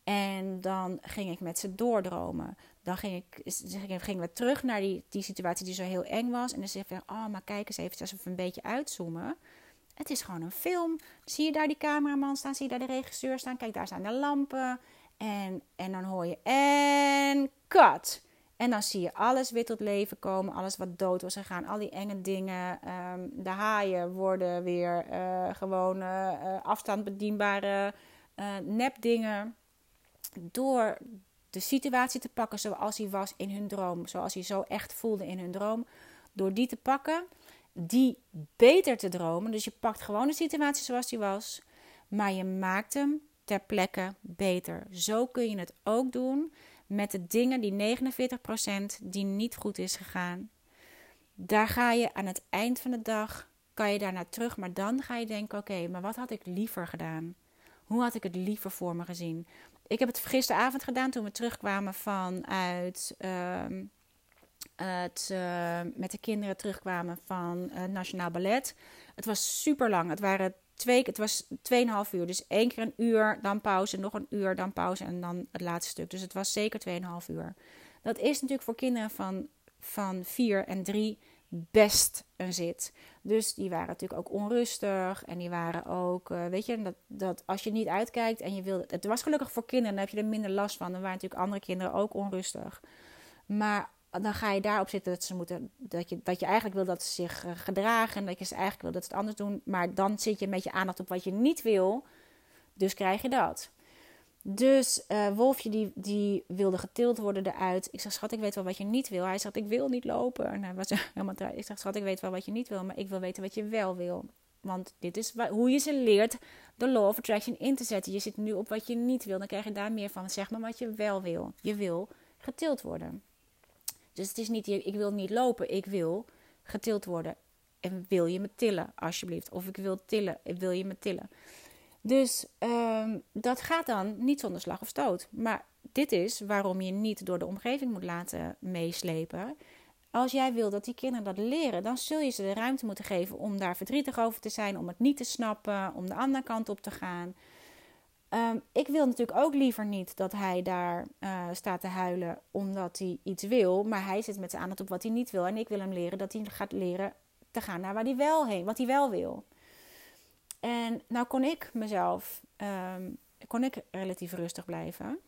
En dan ging ik met ze doordromen. Dan ging, ik, gingen we terug naar die, die situatie die zo heel eng was. En dan zeg ik, oh, maar kijk eens even, als we een beetje uitzoomen. Het is gewoon een film. Zie je daar die cameraman staan? Zie je daar de regisseur staan? Kijk, daar staan de lampen. En, en dan hoor je en cut. En dan zie je alles weer tot leven komen, alles wat dood was gegaan, al die enge dingen. Um, de haaien worden weer uh, gewoon uh, afstandbedienbare uh, nepdingen. Door de situatie te pakken zoals die was in hun droom, zoals hij zo echt voelde in hun droom. Door die te pakken, die beter te dromen. Dus je pakt gewoon de situatie zoals die was, maar je maakt hem ter plekke beter. Zo kun je het ook doen met de dingen, die 49% die niet goed is gegaan. Daar ga je aan het eind van de dag, kan je daarna terug, maar dan ga je denken, oké, maar wat had ik liever gedaan? Hoe had ik het liever voor me gezien? Ik heb het gisteravond gedaan toen we terugkwamen vanuit het, uh, met de kinderen terugkwamen van uh, Nationaal Ballet. Het was super lang. Het waren twee, het was 2,5 uur. Dus één keer een uur, dan pauze, nog een uur, dan pauze en dan het laatste stuk. Dus het was zeker 2,5 uur. Dat is natuurlijk voor kinderen van, van 4 en 3 best een zit. Dus die waren natuurlijk ook onrustig. En die waren ook, uh, weet je, dat, dat als je niet uitkijkt en je wilde. Het was gelukkig voor kinderen, dan heb je er minder last van. Dan waren natuurlijk andere kinderen ook onrustig. Maar dan ga je daarop zitten dat ze moeten. Dat je, dat je eigenlijk wil dat ze zich eh, gedragen. En dat je ze eigenlijk wil dat ze het anders doen. Maar dan zit je met je aandacht op wat je niet wil. Dus krijg je dat. Dus uh, Wolfje die, die wilde getild worden eruit. Ik zeg, schat, ik weet wel wat je niet wil. Hij zegt, ik wil niet lopen. En hij was <laughs> helemaal Ik zeg, schat, ik weet wel wat je niet wil, maar ik wil weten wat je wel wil. Want dit is hoe je ze leert de law of attraction in te zetten. Je zit nu op wat je niet wil, dan krijg je daar meer van. Zeg maar wat je wel wil. Je wil getild worden. Dus het is niet, ik wil niet lopen, ik wil getild worden. En wil je me tillen, alsjeblieft? Of ik wil tillen, wil je me tillen? Dus um, dat gaat dan niet zonder slag of stoot. Maar dit is waarom je niet door de omgeving moet laten meeslepen. Als jij wil dat die kinderen dat leren, dan zul je ze de ruimte moeten geven om daar verdrietig over te zijn, om het niet te snappen, om de andere kant op te gaan. Um, ik wil natuurlijk ook liever niet dat hij daar uh, staat te huilen omdat hij iets wil, maar hij zit met zijn aandacht op wat hij niet wil. En ik wil hem leren dat hij gaat leren te gaan naar waar hij wel heen, wat hij wel wil. En nou kon ik mezelf, um, kon ik relatief rustig blijven.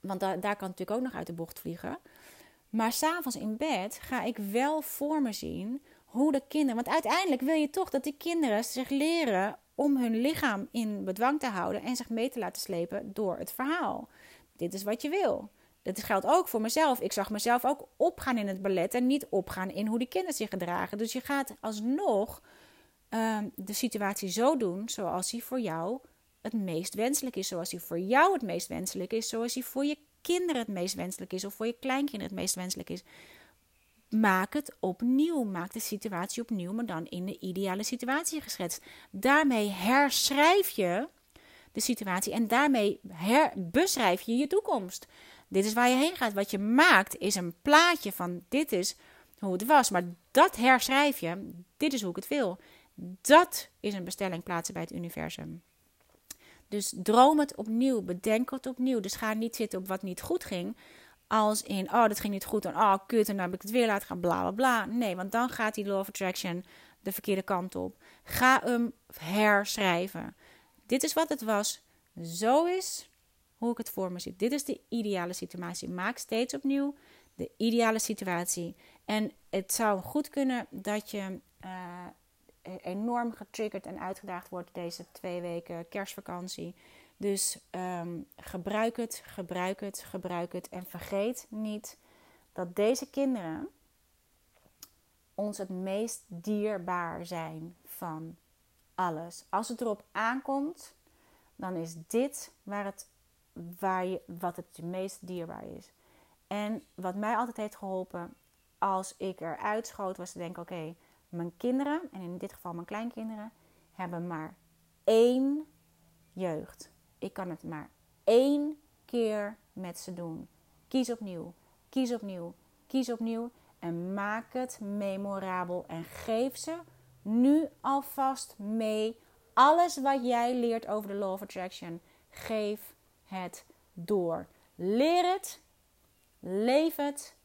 Want daar kan natuurlijk ook nog uit de bocht vliegen. Maar s'avonds in bed ga ik wel voor me zien hoe de kinderen. Want uiteindelijk wil je toch dat die kinderen zich leren om hun lichaam in bedwang te houden en zich mee te laten slepen door het verhaal. Dit is wat je wil. Dat geldt ook voor mezelf. Ik zag mezelf ook opgaan in het ballet en niet opgaan in hoe die kinderen zich gedragen. Dus je gaat alsnog um, de situatie zo doen zoals die voor jou het meest wenselijk is. Zoals die voor jou het meest wenselijk is. Zoals die voor je kinderen het meest wenselijk is. Of voor je kleinkinderen het meest wenselijk is. Maak het opnieuw. Maak de situatie opnieuw, maar dan in de ideale situatie geschetst. Daarmee herschrijf je de situatie en daarmee herbeschrijf je je toekomst. Dit is waar je heen gaat. Wat je maakt is een plaatje van dit is hoe het was. Maar dat herschrijf je. Dit is hoe ik het wil. Dat is een bestelling plaatsen bij het universum. Dus droom het opnieuw, bedenk het opnieuw. Dus ga niet zitten op wat niet goed ging. Als in, oh, dat ging niet goed en oh, kut, en dan heb ik het weer laten gaan, bla bla bla. Nee, want dan gaat die law of attraction de verkeerde kant op. Ga hem herschrijven. Dit is wat het was. Zo is hoe ik het voor me zie. Dit is de ideale situatie. Maak steeds opnieuw de ideale situatie. En het zou goed kunnen dat je uh, enorm getriggerd en uitgedaagd wordt deze twee weken kerstvakantie. Dus ehm, gebruik het, gebruik het, gebruik het. En vergeet niet dat deze kinderen ons het meest dierbaar zijn van alles. Als het erop aankomt, dan is dit waar het, waar je, wat het meest dierbaar is. En wat mij altijd heeft geholpen als ik eruit schoot, was te denken: oké, mijn kinderen, en in dit geval mijn kleinkinderen, hebben maar één jeugd. Ik kan het maar één keer met ze doen. Kies opnieuw, kies opnieuw, kies opnieuw en maak het memorabel en geef ze nu alvast mee alles wat jij leert over de Law of Attraction. Geef het door. Leer het, leef het,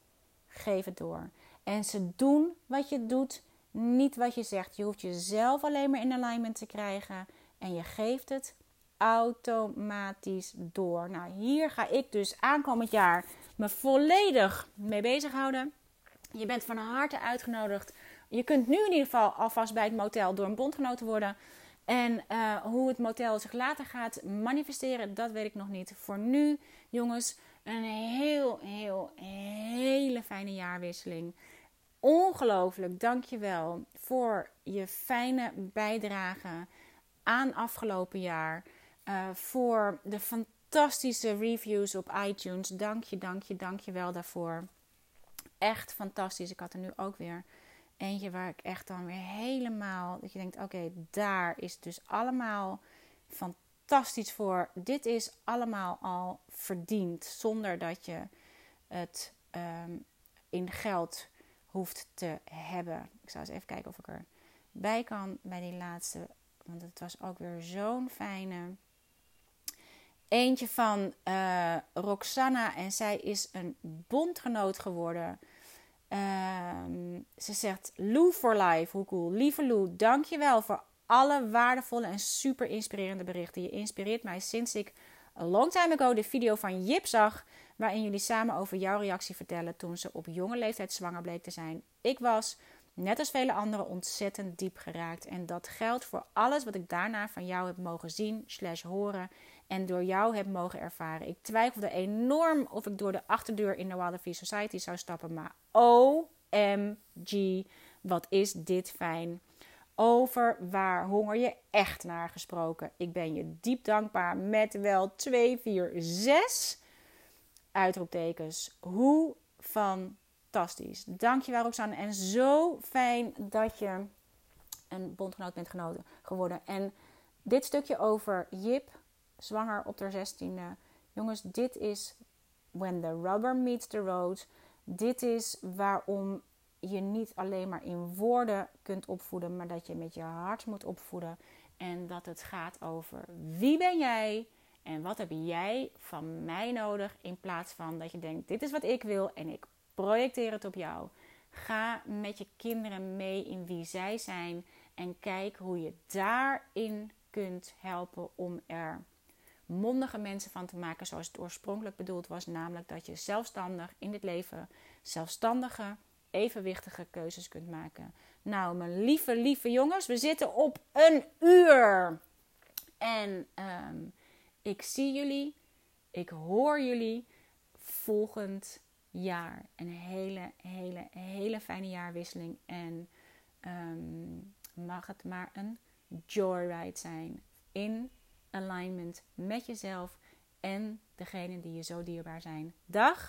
geef het door. En ze doen wat je doet niet wat je zegt. Je hoeft jezelf alleen maar in alignment te krijgen en je geeft het automatisch door. Nou, hier ga ik dus aankomend jaar me volledig mee bezighouden. Je bent van harte uitgenodigd. Je kunt nu in ieder geval alvast bij het motel door een bondgenoot worden. En uh, hoe het motel zich later gaat manifesteren, dat weet ik nog niet. Voor nu, jongens, een heel, heel, hele fijne jaarwisseling ongelooflijk dankjewel voor je fijne bijdrage aan afgelopen jaar. Uh, voor de fantastische reviews op iTunes. Dank je, dank je, dank je wel daarvoor. Echt fantastisch. Ik had er nu ook weer eentje waar ik echt dan weer helemaal... Dat je denkt, oké, daar is dus allemaal fantastisch voor. Dit is allemaal al verdiend. Zonder dat je het um, in geld hoeft te hebben. Ik zal eens even kijken of ik erbij kan bij die laatste. Want het was ook weer zo'n fijne. Eentje van uh, Roxana en zij is een bondgenoot geworden. Ehm, ze zegt Lou for life, hoe cool. Lieve Lou, dankjewel voor alle waardevolle en super inspirerende berichten. Je inspireert mij sinds ik a long time ago de video van Jip zag waarin jullie samen over jouw reactie vertellen toen ze op jonge leeftijd zwanger bleek te zijn. Ik was, net als vele anderen, ontzettend diep geraakt. En dat geldt voor alles wat ik daarna van jou heb mogen zien, slash horen en door jou heb mogen ervaren. Ik twijfelde enorm of ik door de achterdeur in de Wilder Society zou stappen, maar OMG, wat is dit fijn. over waar honger je echt naar gesproken. Ik ben je diep dankbaar met wel 2, 4, 6 uitroeptekens. Hoe fantastisch. Dankjewel Roxanne. En zo fijn dat je een bondgenoot bent geworden. En dit stukje over Jip, zwanger op de 16e. Jongens, dit is when the rubber meets the road. Dit is waarom je niet alleen maar in woorden kunt opvoeden, maar dat je met je hart moet opvoeden. En dat het gaat over wie ben jij en wat heb jij van mij nodig. In plaats van dat je denkt: dit is wat ik wil en ik projecteer het op jou. Ga met je kinderen mee in wie zij zijn en kijk hoe je daarin kunt helpen om er mondige mensen van te maken zoals het oorspronkelijk bedoeld was. Namelijk dat je zelfstandig in dit leven zelfstandige, evenwichtige keuzes kunt maken. Nou, mijn lieve, lieve jongens, we zitten op een uur. En ehm, ik zie jullie, ik hoor jullie volgend jaar. Een hele, hele, hele fijne jaarwisseling. En um, mag het maar een joyride zijn. In alignment met jezelf en degene die je zo dierbaar zijn. Dag!